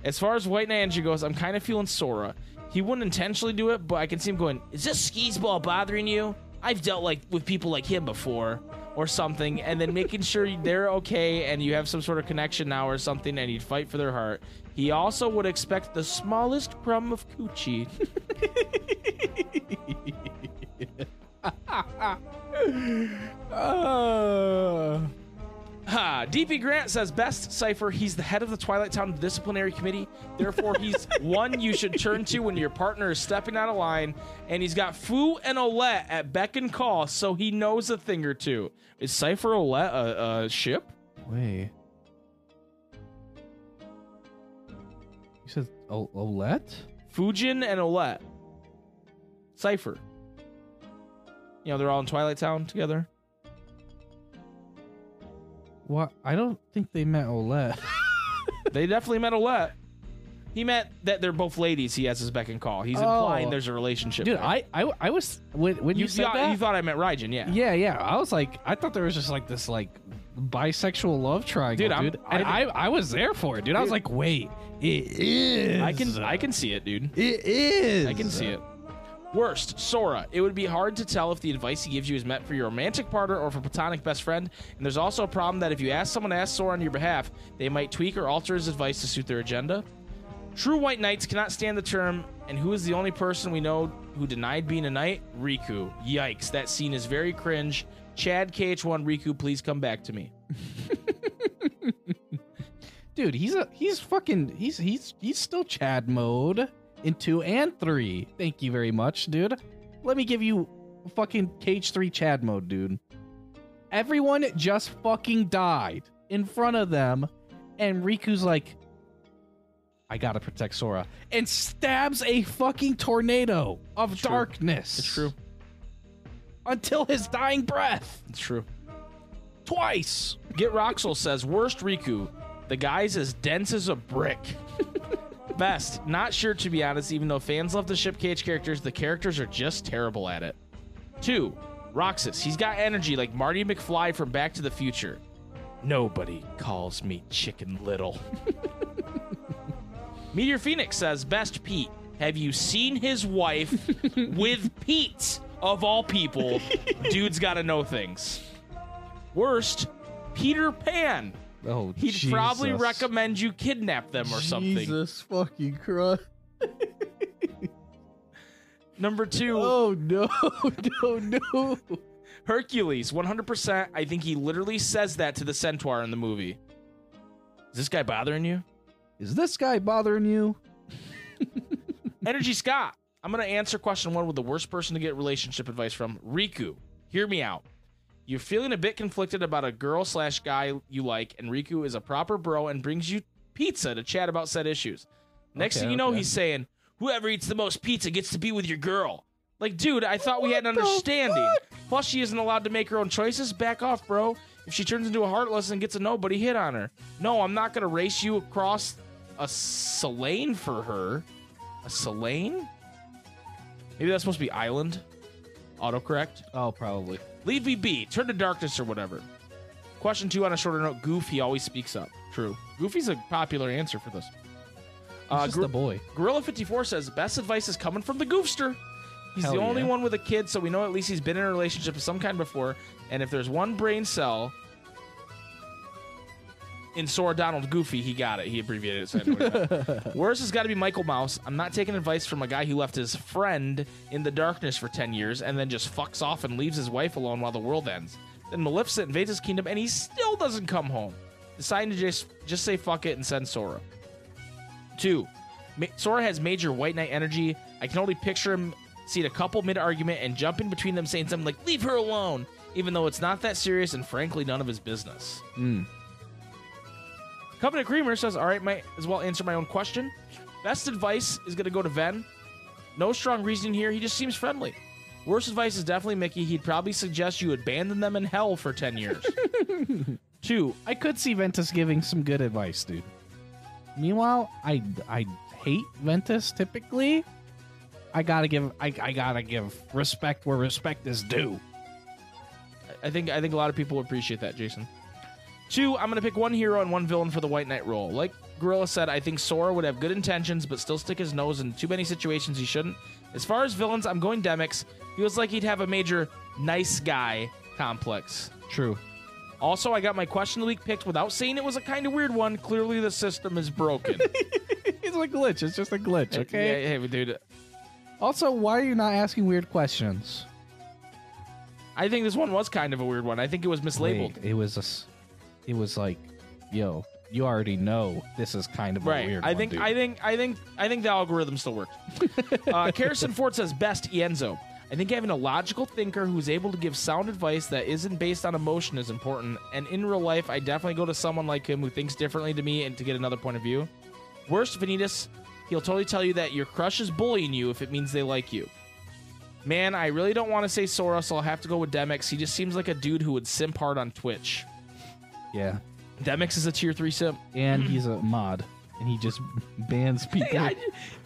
As far as White Energy goes, I'm kind of feeling Sora. He wouldn't intentionally do it, but I can see him going, Is this skis ball bothering you? I've dealt like with people like him before, or something, and then making sure they're okay and you have some sort of connection now or something, and he'd fight for their heart. He also would expect the smallest crumb of coochie. Uh, Ha! DP Grant says best Seifer. He's the head of the Twilight Town Disciplinary Committee. Therefore, he's one you should turn to when your partner is stepping out of line. And he's got Fu and Olette at beck and call, so he knows a thing or two. Is Seifer Olette a, a ship? wait. You said o- Olette? Fujin and Olette. Seifer. You know, they're all in Twilight Town together. What? I don't think they met Olette. They definitely met Olette. He meant that they're both ladies he has his beck and call. He's Oh. implying there's a relationship. Dude, there. I, I, I was when, when you, you, said thought, that. you thought I meant Raijin, yeah. yeah, yeah. I was like, I thought there was just like this like bisexual love triangle, Dude, I'm- dude. And I, I, was there for it, dude. I was like, wait, it is. I can I can see it, dude. It is. I can see it. Worst, Sora. It would be hard to tell if the advice he gives you is meant for your romantic partner or for platonic best friend. And there's also a problem that if you ask someone to ask Sora on your behalf, they might tweak or alter his advice to suit their agenda. True white knights cannot stand the term, and who is the only person we know who denied being a knight? Riku. Yikes, that scene is very cringe. Chad KH1 Riku, please come back to me. Dude, he's a he's fucking he's he's he's still Chad mode in two and three. Thank you very much, dude. Let me give you fucking KH three Chad mode, dude. Everyone just fucking died in front of them, and Riku's like, I gotta protect Sora, and stabs a fucking tornado of It's true. darkness. It's true. Until his dying breath. It's true. Twice. Get Roxel says worst Riku. The guy's as dense as a brick. Best. Not sure to be honest, even though fans love the ship KH characters, the characters are just terrible at it. Two, Roxas. He's got energy like Marty McFly from Back to the Future. Nobody calls me Chicken Little. Meteor Phoenix says best Pete. Have you seen his wife with Pete? Of all people, dude's got to know things. Worst, Peter Pan. Oh, He'd probably recommend you kidnap them or something. Jesus fucking Christ. Number two, Oh no, no, no. Hercules, 100%. I think he literally says that to the centaur in the movie. Is this guy bothering you? Is this guy bothering you? Energy Scott. I'm going to answer question one with the worst person to get relationship advice from Riku. Hear me out. You're feeling a bit conflicted about a girl slash guy you like, and Riku is a proper bro and brings you pizza to chat about said issues. Next Okay, thing you know, okay. he's saying, Whoever eats the most pizza gets to be with your girl. Like, dude, I thought we had an What understanding. Plus, she isn't allowed to make her own choices. Back off, bro. If she turns into a heartless and gets a nobody, hit on her. No, I'm not going to race you across a Selene for her. A Selene? Maybe that's supposed to be island. Autocorrect. Oh, probably. Leave me be. Turn to darkness or whatever. Question two on a shorter note. Goofy always speaks up. True. Goofy's a popular answer for this. Uh, just Gor- a boy. Gorilla54 says best advice is coming from the goofster. He's Hell the only yeah. one with a kid, so we know at least he's been in a relationship of some kind before. And if there's one brain cell in Sora Donald Goofy, he got it. He abbreviated it. So I know what he meant. Worst has got to be Michael Mouse. I'm not taking advice from a guy who left his friend in the darkness for 10 years and then just fucks off and leaves his wife alone while the world ends. Then Maleficent invades his kingdom and he still doesn't come home. Deciding to just, just say fuck it and send Sora. Two, Ma- Sora has major White Knight energy. I can only picture him seeing a couple mid argument and jumping between them saying something like, leave her alone, even though it's not that serious and frankly none of his business. Mm. Covenant Creamer says, all right, might as well answer my own question. Best advice is going to go to Ven. No strong reasoning here. He just seems friendly. Worst advice is definitely Mickey. He'd probably suggest you abandon them in hell for 10 years. Two, I could see Ventus giving some good advice, dude. Meanwhile, I I hate Ventus typically. I gotta give I, I gotta give respect where respect is due. I think I think a lot of people appreciate that, Jason. Two, I'm gonna pick one hero and one villain for the White Knight role. Like Gorilla said, I think Sora would have good intentions, but still stick his nose in too many situations he shouldn't. As far as villains, I'm going Demyx. Feels like he'd have a major nice guy complex. True. Also, I got my question of the week picked without saying it was a kind of weird one. Clearly, the system is broken. it's a glitch. It's just a glitch, okay? Yeah, hey, dude. Also, why are you not asking weird questions? I think this one was kind of a weird one. I think it was mislabeled. Wait, it was a s- it was like, yo, you already know this is kind of a Right. weird I think. I think I think I think the algorithm still works. uh Carrison Ford says best Ienzo. I think having a logical thinker who's able to give sound advice that isn't based on emotion is important. And in real life, I definitely go to someone like him who thinks differently to me and to get another point of view. Worst, Vanitas, he'll totally tell you that your crush is bullying you if it means they like you. Man, I really don't want to say Sora, so I'll have to go with Demyx. He just seems like a dude who would simp hard on Twitch. Yeah. Demyx is a tier three simp. And he's a mod, and he just bans people. I-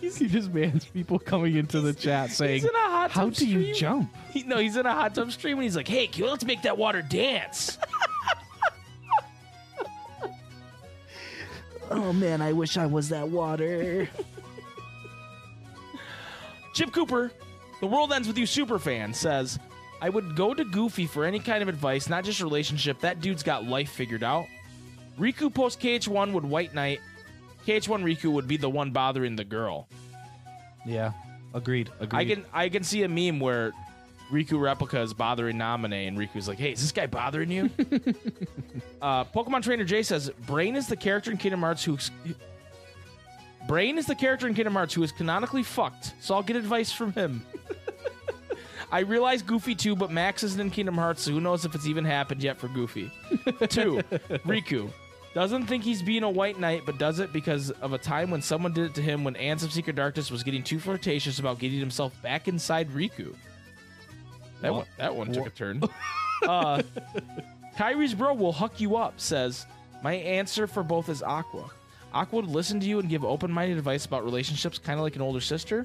he just bans people coming into the chat saying, He's in a hot "How tub do you jump?" He, no, he's in a hot tub stream and he's like, "Hey, Q, let's make that water dance." Oh man, I wish I was that water. Chip Cooper, the world ends with you, superfan says, "I would go to Goofy for any kind of advice, not just relationship. That dude's got life figured out." Riku post KH1 would White Knight. KH1 Riku would be the one bothering the girl. Yeah. Agreed. Agreed. I can I can see a meme where Riku replica is bothering Namine, and Riku's like, "Hey, is this guy bothering you?" uh, Pokemon Trainer Jay says, "Brain is the character in Kingdom Hearts who's Brain is the character in Kingdom Hearts who is canonically fucked, so I'll get advice from him. I realize Goofy too, but Max isn't in Kingdom Hearts, so who knows if it's even happened yet for Goofy. Two, Riku. Doesn't think he's being a white knight, but does it because of a time when someone did it to him when Ansem, Seeker of Darkness was getting too flirtatious about getting himself back inside Riku. That one, that one took a turn. uh, Kyrie's bro will huck you up. Says my answer for both is Aqua. Aqua would listen to you and give open-minded advice about relationships, kind of like an older sister.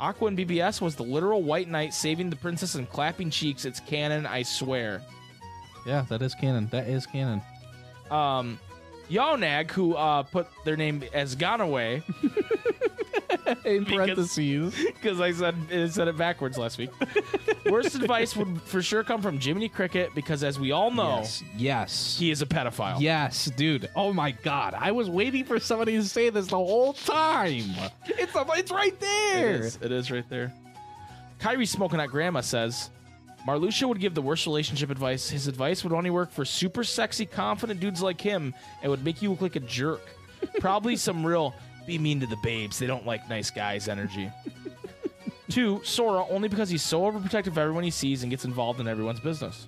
Aqua in BBS was the literal white knight saving the princess and clapping cheeks. It's canon, I swear. yeah, that is canon. That is canon. Um, Yonag, who uh, put their name as Ganaway, In parentheses. because I said I said it backwards last week. Worst advice would for sure come from Jiminy Cricket because, as we all know, Yes. Yes. he is a pedophile. Yes, dude. Oh my god. I was waiting for somebody to say this the whole time. It's it's right there. there. is. It is right there. Kyrie smoking at grandma says Marluxia would give the worst relationship advice. His advice would only work for super sexy, confident dudes like him and would make you look like a jerk. Probably some real be mean to the babes. They don't like nice guys energy. Two, Sora, only because he's so overprotective of everyone he sees and gets involved in everyone's business.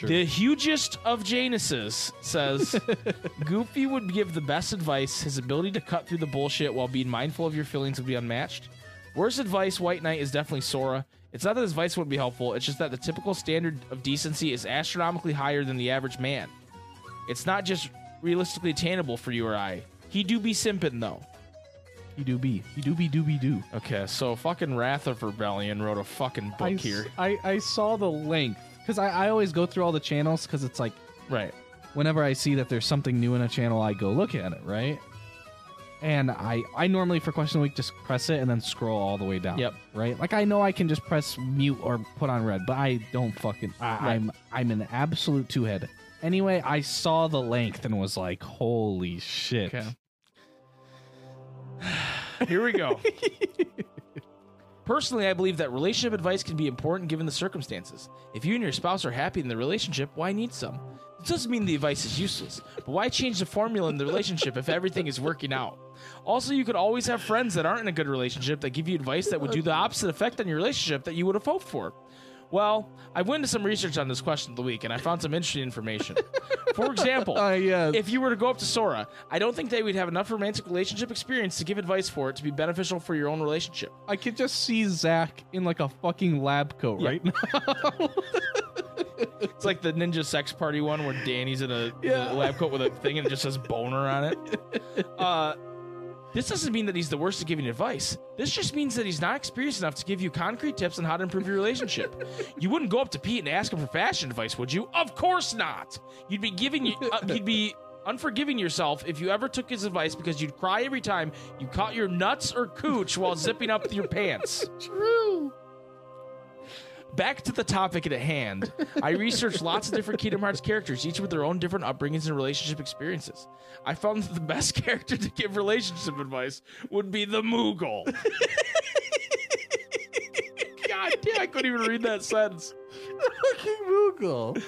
The hugest of Januses says Goofy would give the best advice. His ability to cut through the bullshit while being mindful of your feelings would be unmatched. Worst advice, White Knight, is definitely Sora. It's not that his advice wouldn't be helpful, it's just that the typical standard of decency is astronomically higher than the average man. It's not just realistically attainable for you or I. He do be simpin' though. He do be. He do be doobie do. Okay, so fucking Wrath of Rebellion wrote a fucking book I, s- here. I, I saw the length because I, I always go through all the channels because it's like Right. whenever I see that there's something new in a channel, I go look at it, right? And I I normally for question of the week just press it and then scroll all the way down. Yep. Right. Like I know I can just press mute or put on red, but I don't fucking. I, Right. I'm I'm an absolute two head. Anyway, I saw the length and was like, holy shit. Okay. Here we go. Personally, I believe that relationship advice can be important given the circumstances. If you and your spouse are happy in the relationship, why need some? This doesn't mean the advice is useless, but why change the formula in the relationship if everything is working out? Also, you could always have friends that aren't in a good relationship that give you advice that would do the opposite effect on your relationship that you would have hoped for. Well, I went into some research on this question of the week and I found some interesting information. For example, Uh, yeah. if you were to go up to Sora, I don't think they would have enough romantic relationship experience to give advice for it to be beneficial for your own relationship. I could just see Zach in like a fucking lab coat Yeah. right now. It's like the Ninja Sex Party one where Danny's in a, Yeah. a lab coat with a thing and it just says boner on it. Uh, this doesn't mean that he's the worst at giving advice. This just means that he's not experienced enough to give you concrete tips on how to improve your relationship. you wouldn't go up to Pete and ask him for fashion advice, would you? Of course not. You'd be giving you, uh, you'd be unforgiving yourself if you ever took his advice because you'd cry every time you caught your nuts or cooch while zipping up your pants. True. Back to the topic at hand. I researched lots of different Kingdom Hearts characters, each with their own different upbringings and relationship experiences. I found that the best character to give relationship advice would be the Moogle. God damn, I couldn't even read that sentence. The Fucking Moogle.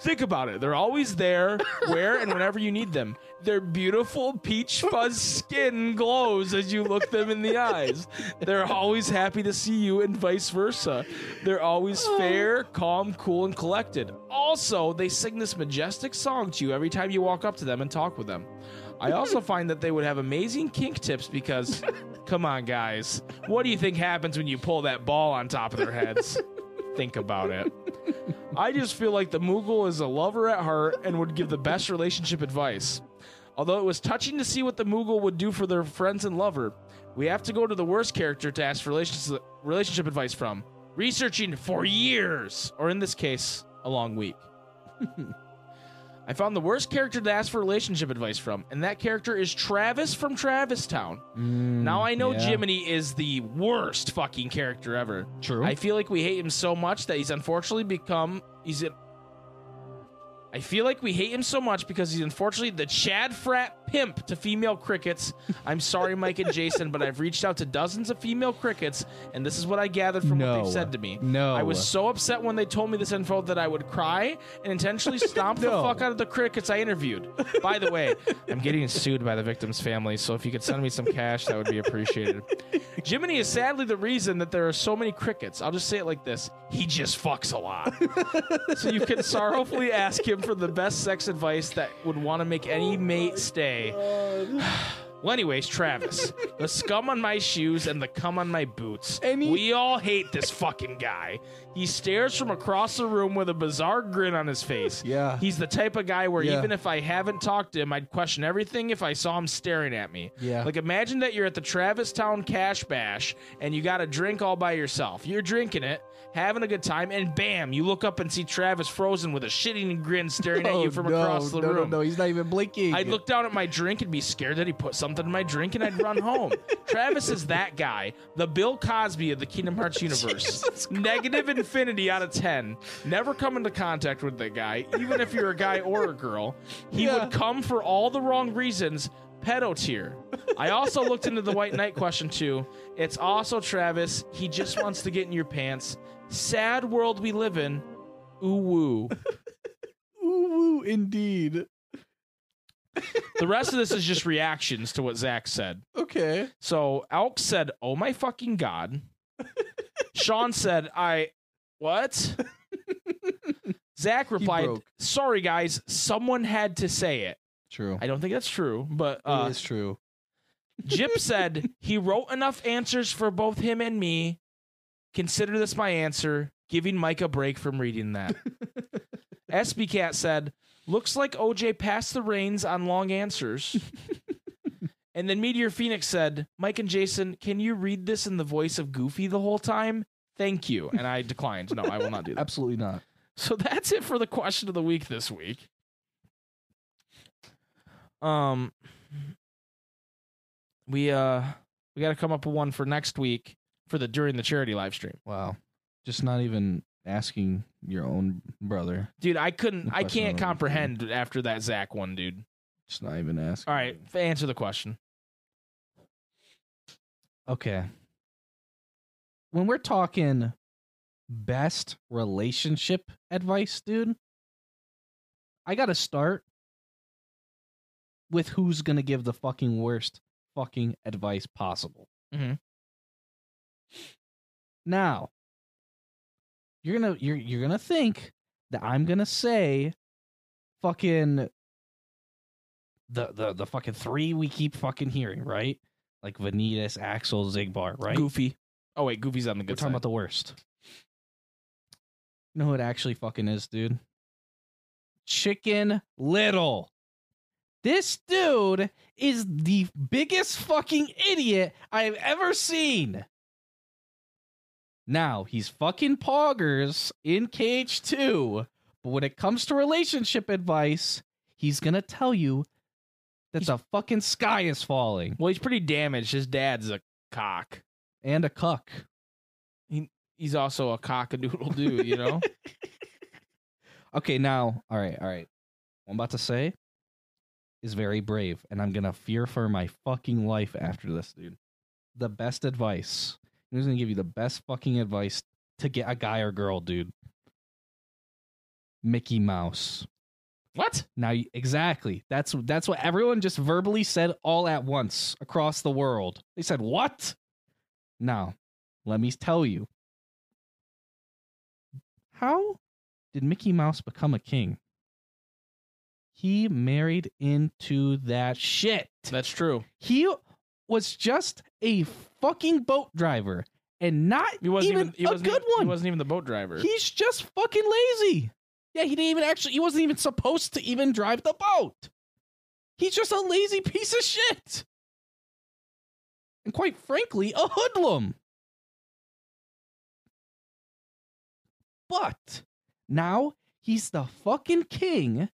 Think about it. They're always there, where and whenever you need them. Their beautiful peach fuzz skin glows as you look them in the eyes. They're always happy to see you, and vice versa. They're always oh. fair, calm, cool, and collected. Also, they sing this majestic song to you every time you walk up to them and talk with them. I also find that they would have amazing kink tips because, come on, guys, what do you think happens when you pull that ball on top of their heads? Think about it. I just feel like the Moogle is a lover at heart and would give the best relationship advice. Although it was touching to see what the Moogle would do for their friends and lover, we have to go to the worst character to ask for relationship, relationship advice from. Researching for years, or in this case, a long week. I found the worst character to ask for relationship advice from, and that character is Travis from Travis Town. now I know Mm, yeah. Jiminy is the worst fucking character ever. True. I feel like we hate him so much that he's unfortunately become he's I feel like we hate him so much because he's unfortunately the Chad frat pimp to female crickets. I'm sorry, Mike and Jason, but I've reached out to dozens of female crickets, and this is what I gathered from what they've said to me. No. I was so upset when they told me this info that I would cry and intentionally stomp the fuck out of the crickets I interviewed. By the way, I'm getting sued by the victim's family, so if you could send me some cash, that would be appreciated. Jiminy is sadly the reason that there are so many crickets. I'll just say it like this he just fucks a lot. so you can sorrowfully ask him for the best sex advice that would want to make any mate stay. Well, anyways, Travis, the scum on my shoes and the cum on my boots. Any- we all hate this fucking guy. He stares from across the room with a bizarre grin on his face. Yeah. He's the type of guy where Yeah. even if I haven't talked to him, I'd question everything if I saw him staring at me. Yeah. Like imagine that you're at the Travis Town Cash Bash and you got a drink all by yourself. You're drinking it, having a good time, and bam, you look up and see Travis frozen with a shitting grin staring at oh, you from Oh, no, across the no, room. No, no, he's not even blinking. I'd look down at my drink and be scared that he put something in my drink and I'd run home. Travis is that guy, the Bill Cosby of the Kingdom Hearts universe. Negative infinity out of 10. Never come into contact with that guy, even if you're a guy or a girl. He Yeah. would come for all the wrong reasons. Pedo tier. I also looked into the White Knight question too. It's also Travis. He just wants to get in your pants. Sad world we live in. Ooh woo. Ooh, woo, indeed. The rest of this is just reactions to what Zach said. Okay. So Elk said, "Oh my fucking god." Sean said, "I what?" Zach replied, "Sorry guys, someone had to say it." True. I don't think that's true, but uh, it is true. Jip said he wrote enough answers for both him and me. Consider this my answer, giving Mike a break from reading that. SB Cat said, "Looks like OJ passed the reins on long answers." and then Meteor Phoenix said, "Mike and Jason, can you read this in the voice of Goofy the whole time?" Thank you. And I declined. No, I will not do that. Absolutely not. So that's it for the question of the week this week. Um we uh we got to come up with one for next week for the during the charity live stream. Wow. Just not even asking your own brother. Dude, I couldn't I can't comprehend after that Zach one, dude. Just not even asking. All right, answer the question. Okay. When we're talking best relationship advice, dude, I got to start with who's going to give the fucking worst fucking advice possible. Mhm. Now, you're to you're you're to think that I'm to say fucking the the the fucking three we keep fucking hearing, right? Like Vanitas, Axel, Xigbar, right? Goofy. Oh wait, Goofy's on the good. We're talking side. about the worst. You know who it actually fucking is, dude? Chicken Little. This dude is the biggest fucking idiot I've ever seen. Now, he's fucking poggers in KH2, but when it comes to relationship advice, he's gonna tell you that the fucking sky is falling well, he's pretty damaged. His dad's a cock. and a cuck. He He's also a cockadoodle dude, you know? Okay, now, all right, all right. What I'm about to say is very brave, and I'm gonna fear for my fucking life after this, dude. The best advice. Who's gonna give you the best fucking advice to get a guy or girl, dude? Mickey Mouse. what? Now, exactly. That's that's what everyone just verbally said all at once across the world. They said, "What?" Now, let me tell you. How did Mickey Mouse become a king? He married into that shit. That's true. He was just a fucking boat driver and not He wasn't even, even, he a wasn't good even, one. He wasn't even the boat driver. He's just fucking lazy. Yeah, he didn't even actually, he wasn't even supposed to even drive the boat. He's just a lazy piece of shit. And quite frankly, a hoodlum. But now he's the fucking king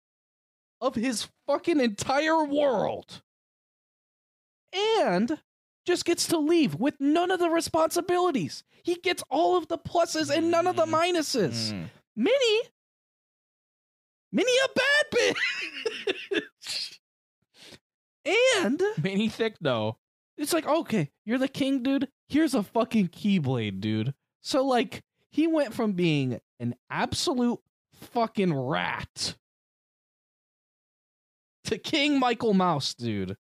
of his fucking entire world. And just gets to leave with none of the responsibilities. He gets all of the pluses and none of the minuses. Mm. Minnie, Minnie, a bad bitch. And Minnie thick though. it's like, okay, you're the king, dude. Here's a fucking keyblade, dude. So like he went from being an absolute fucking rat to King Michael Mouse, dude.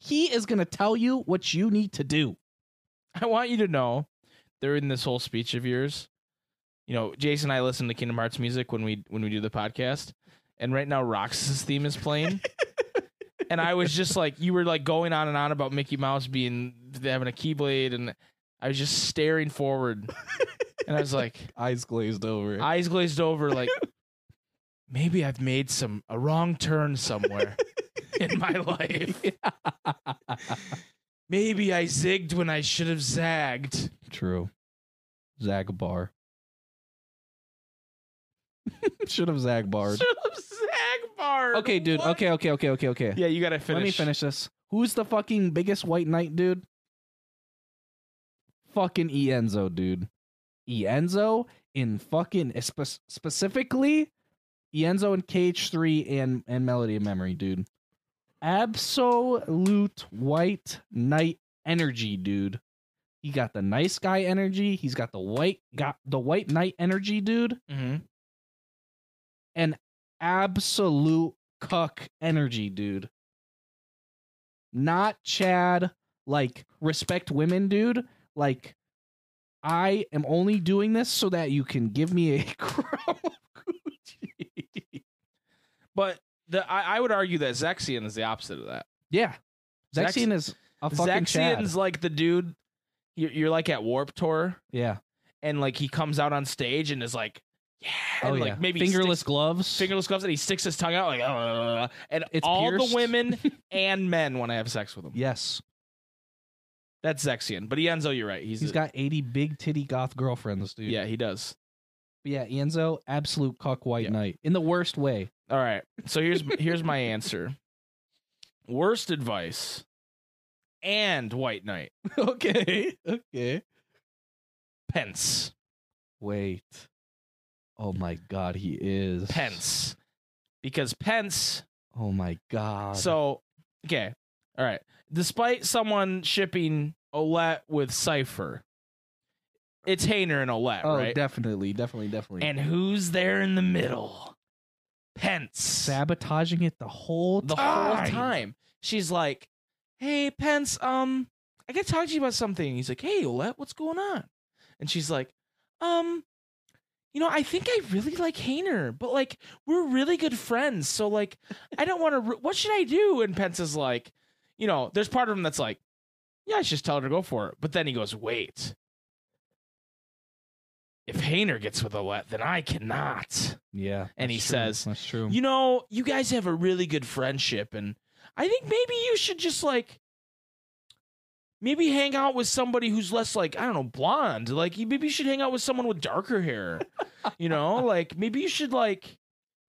He is gonna tell you what you need to do. I want you to know during this whole speech of yours, you know, Jason and I listen to Kingdom Hearts music when we when we do the podcast, and right now Roxas' theme is playing. and I was just like, you were like going on and on about Mickey Mouse being having a keyblade, and I was just staring forward, and I was like, Eyes glazed over. eyes glazed over, like maybe I've made some a wrong turn somewhere in my life. Maybe I zigged when I should have zagged. True. Zagbar. Should have Zagbarred. Should have Zagbar. Okay, dude. Okay, okay, okay, okay, okay. Yeah, you gotta finish. Let me finish this. Who's the fucking biggest white knight, dude? Fucking Ienzo, dude. Ienzo in fucking spe- specifically Ienzo and KH3 and and Melody of Memory, dude. Absolute white knight energy, dude. He got the nice guy energy. He's got the white got the white knight energy, dude. Mm-hmm. And absolute cuck energy, dude. Not Chad, like respect women, dude. Like I am only doing this so that you can give me a crown. But the I, I would argue that Zexion is the opposite of that. Yeah. Zex- Zexion is a fucking Chad. Zexion's like the dude. You're, you're like at Warp Tour, Yeah. and like he comes out on stage and is like, yeah, Oh and, yeah. like maybe fingerless sticks, gloves. fingerless gloves, and he sticks his tongue out like, "Uh," and It's all pierced. the women and men want to have sex with him. yes. That's Zexion. But Ienzo, you're right. He's, He's a- got 80 big titty goth girlfriends, dude. yeah, he does. But yeah, Ienzo, absolute cuck white Yeah. knight. In the worst way. All right. So here's here's my answer. Worst advice and White Knight. okay. Okay. Pence. Wait. Oh my god, he is. Pence. Because Pence. Oh my god. So, okay. All right. Despite someone shipping Olette with Seifer, it's Hayner and Olette, Oh, right? definitely, definitely, definitely. and who's there in the middle? Pence. sabotaging it the whole the time. whole time. She's like, "Hey, Pence, um, I got to talk to you about something." He's like, "Hey, Olette, what's going on?" And she's like, "Um, you know, I think I really like Hayner, but like we're really good friends, so like I don't want to. Ru- what should I do?" And Pence is like, you know, there's part of him that's like, "Yeah, I should just tell her to go for it," but then he goes, "Wait." If Hayner gets with Olette, then I cannot. Yeah. And he true. says, That's true. You know, you guys have a really good friendship, and I think maybe you should just like maybe hang out with somebody who's less like I don't know blonde. Like you maybe you should hang out with someone with darker hair. you know, like maybe you should like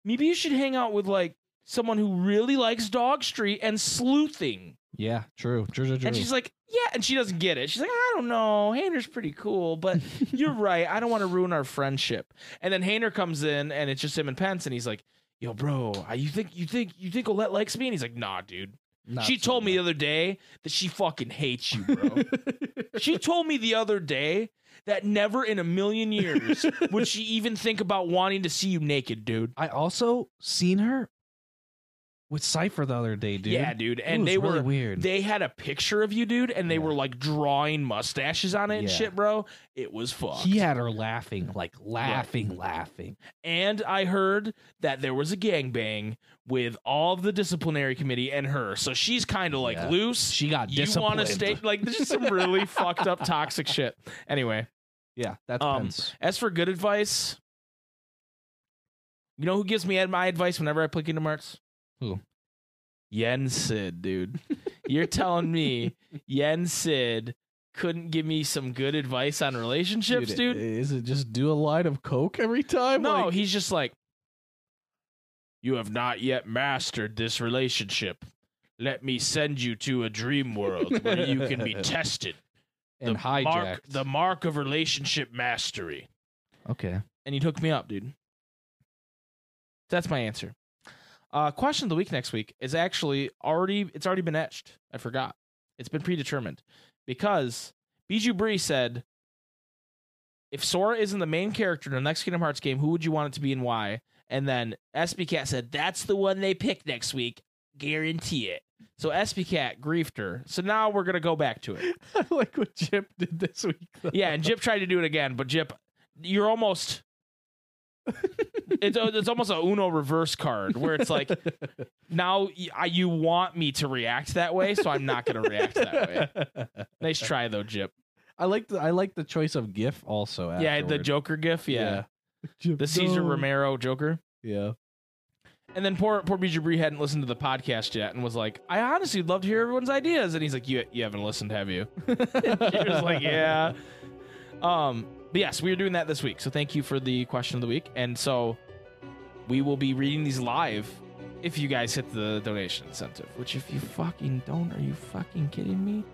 maybe you should hang out with like someone who really likes Dog Street and sleuthing. Yeah, true. True, true, true. And she's like, yeah, and she doesn't get it. She's like, I don't know, Hayner's pretty cool, but you're right. I don't want to ruin our friendship. And then Hayner comes in, and it's just him and Pence, and he's like, Yo, bro, I- you think you think you think Olette likes me? And he's like, Nah, dude. Not she so told me the other day that she fucking hates you, bro. she told me the other day that never in a million years would she even think about wanting to see you naked, dude. I also seen her with Seifer the other day, dude. Yeah, dude. And they really were weird. They had a picture of you, dude, and they Yeah. were like drawing mustaches on it and Yeah. shit, bro. It was fucked. he had her laughing, like laughing, laughing. And I heard that there was a gangbang with all of the disciplinary committee and her. So she's kind of like loose. She got you want to stay like this is some really fucked up toxic shit. Anyway, Yeah, that's Um, as for good advice, you know who gives me my advice whenever I play Kingdom Hearts? Who? Yen Sid, dude. You're telling me Yen Sid couldn't give me some good advice on relationships, dude? Is it just do a line of coke every time? No, Like- he's just like, you have not yet mastered this relationship. Let me send you to a dream world where you can be tested. and the hijacked. mark, the mark of relationship mastery. okay. And he hooked me up, dude. That's my answer. Uh, question of the week next week is actually already it's already been etched. I forgot. It's been predetermined because Bijou Bree said, "If Sora isn't the main character in the next Kingdom Hearts game, who would you want it to be and why?" And then SB Cat said, "That's the one they pick next week, guarantee it." So SB Cat griefed her. So now we're gonna go back to it. I like what Jip did this week. though. Yeah, and Jip tried to do it again, but Jip, you're almost. it's it's almost a Uno reverse card where it's like now y- I- you want me to react that way, so I'm not going to react that way. Nice try though, Jip. I like the I like the choice of GIF also. Yeah, the. Joker gif. Yeah, Jip, the Cesar no. Romero Joker. Yeah. And then poor poor Bijou Bree hadn't listened to the podcast yet and was like, I honestly would love to hear everyone's ideas. And he's like, You you haven't listened, have you? she was like, Yeah. Um, but yes, we are doing that this week. So thank you for the question of the week. And so we will be reading these live if you guys hit the donation incentive. Which if you fucking don't, are you fucking kidding me?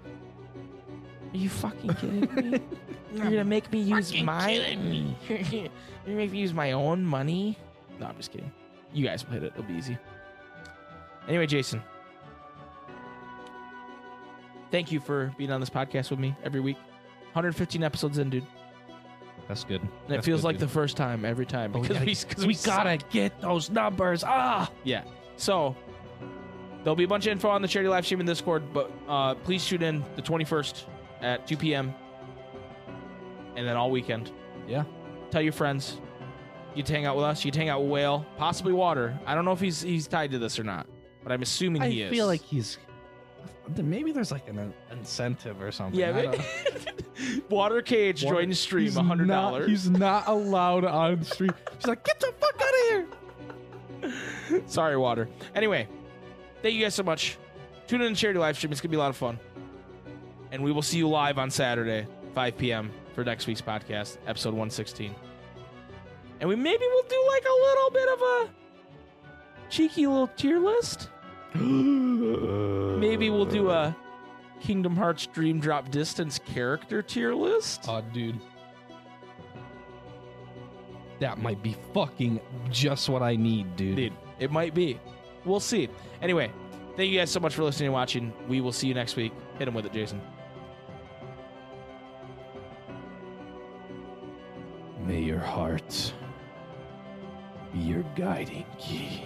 Are you fucking kidding me? You're gonna make me use my You're gonna make me use my own money? No, I'm just kidding. You guys will hit it. It'll be easy. Anyway, Jason. Thank you for being on this podcast with me every week. 115 episodes in, dude. That's good. And it That's feels good, like dude. the first time every time But we because gotta- we, we suck. gotta get those numbers. Ah. Yeah. So there'll be a bunch of info on the charity live stream in Discord, but uh, please tune in the 21st at 2 p.m. and then all weekend. Yeah. Tell your friends. You would hang out with us. You would hang out with Whale, possibly Water. I don't know if he's he's tied to this or not, but I'm assuming I he is. I feel like he's. Maybe there's like an incentive or something. yeah. I don't- Water Cage Water- joined the stream, he's hundred not- dollars. He's not allowed on the stream. She's like, get the fuck out of here. Sorry, Water. Anyway, thank you guys so much. Tune in to charity live stream. It's gonna be a lot of fun, and we will see you live on Saturday, 5 p.m. for next week's podcast, episode 116. And we maybe we'll do like a little bit of a cheeky little tier list. Maybe we'll do a Kingdom Hearts Dream Drop Distance character tier list. Oh, dude. That might be fucking just what I need, dude. Dude, it might be. We'll see. Anyway, thank you guys so much for listening and watching. We will see you next week. Hit him with it, Jason. May your heart be your guiding key.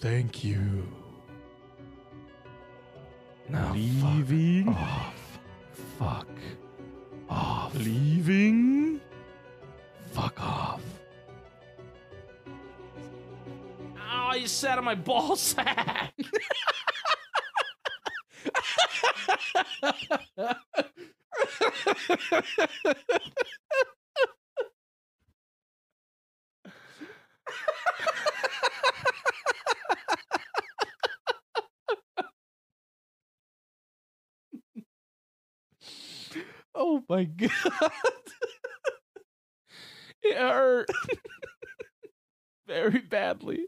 Thank you. Leaving. fuck off. Fuck off. Leaving. Fuck off. Oh, you sat on my ball sack. Oh my god. It hurt very badly.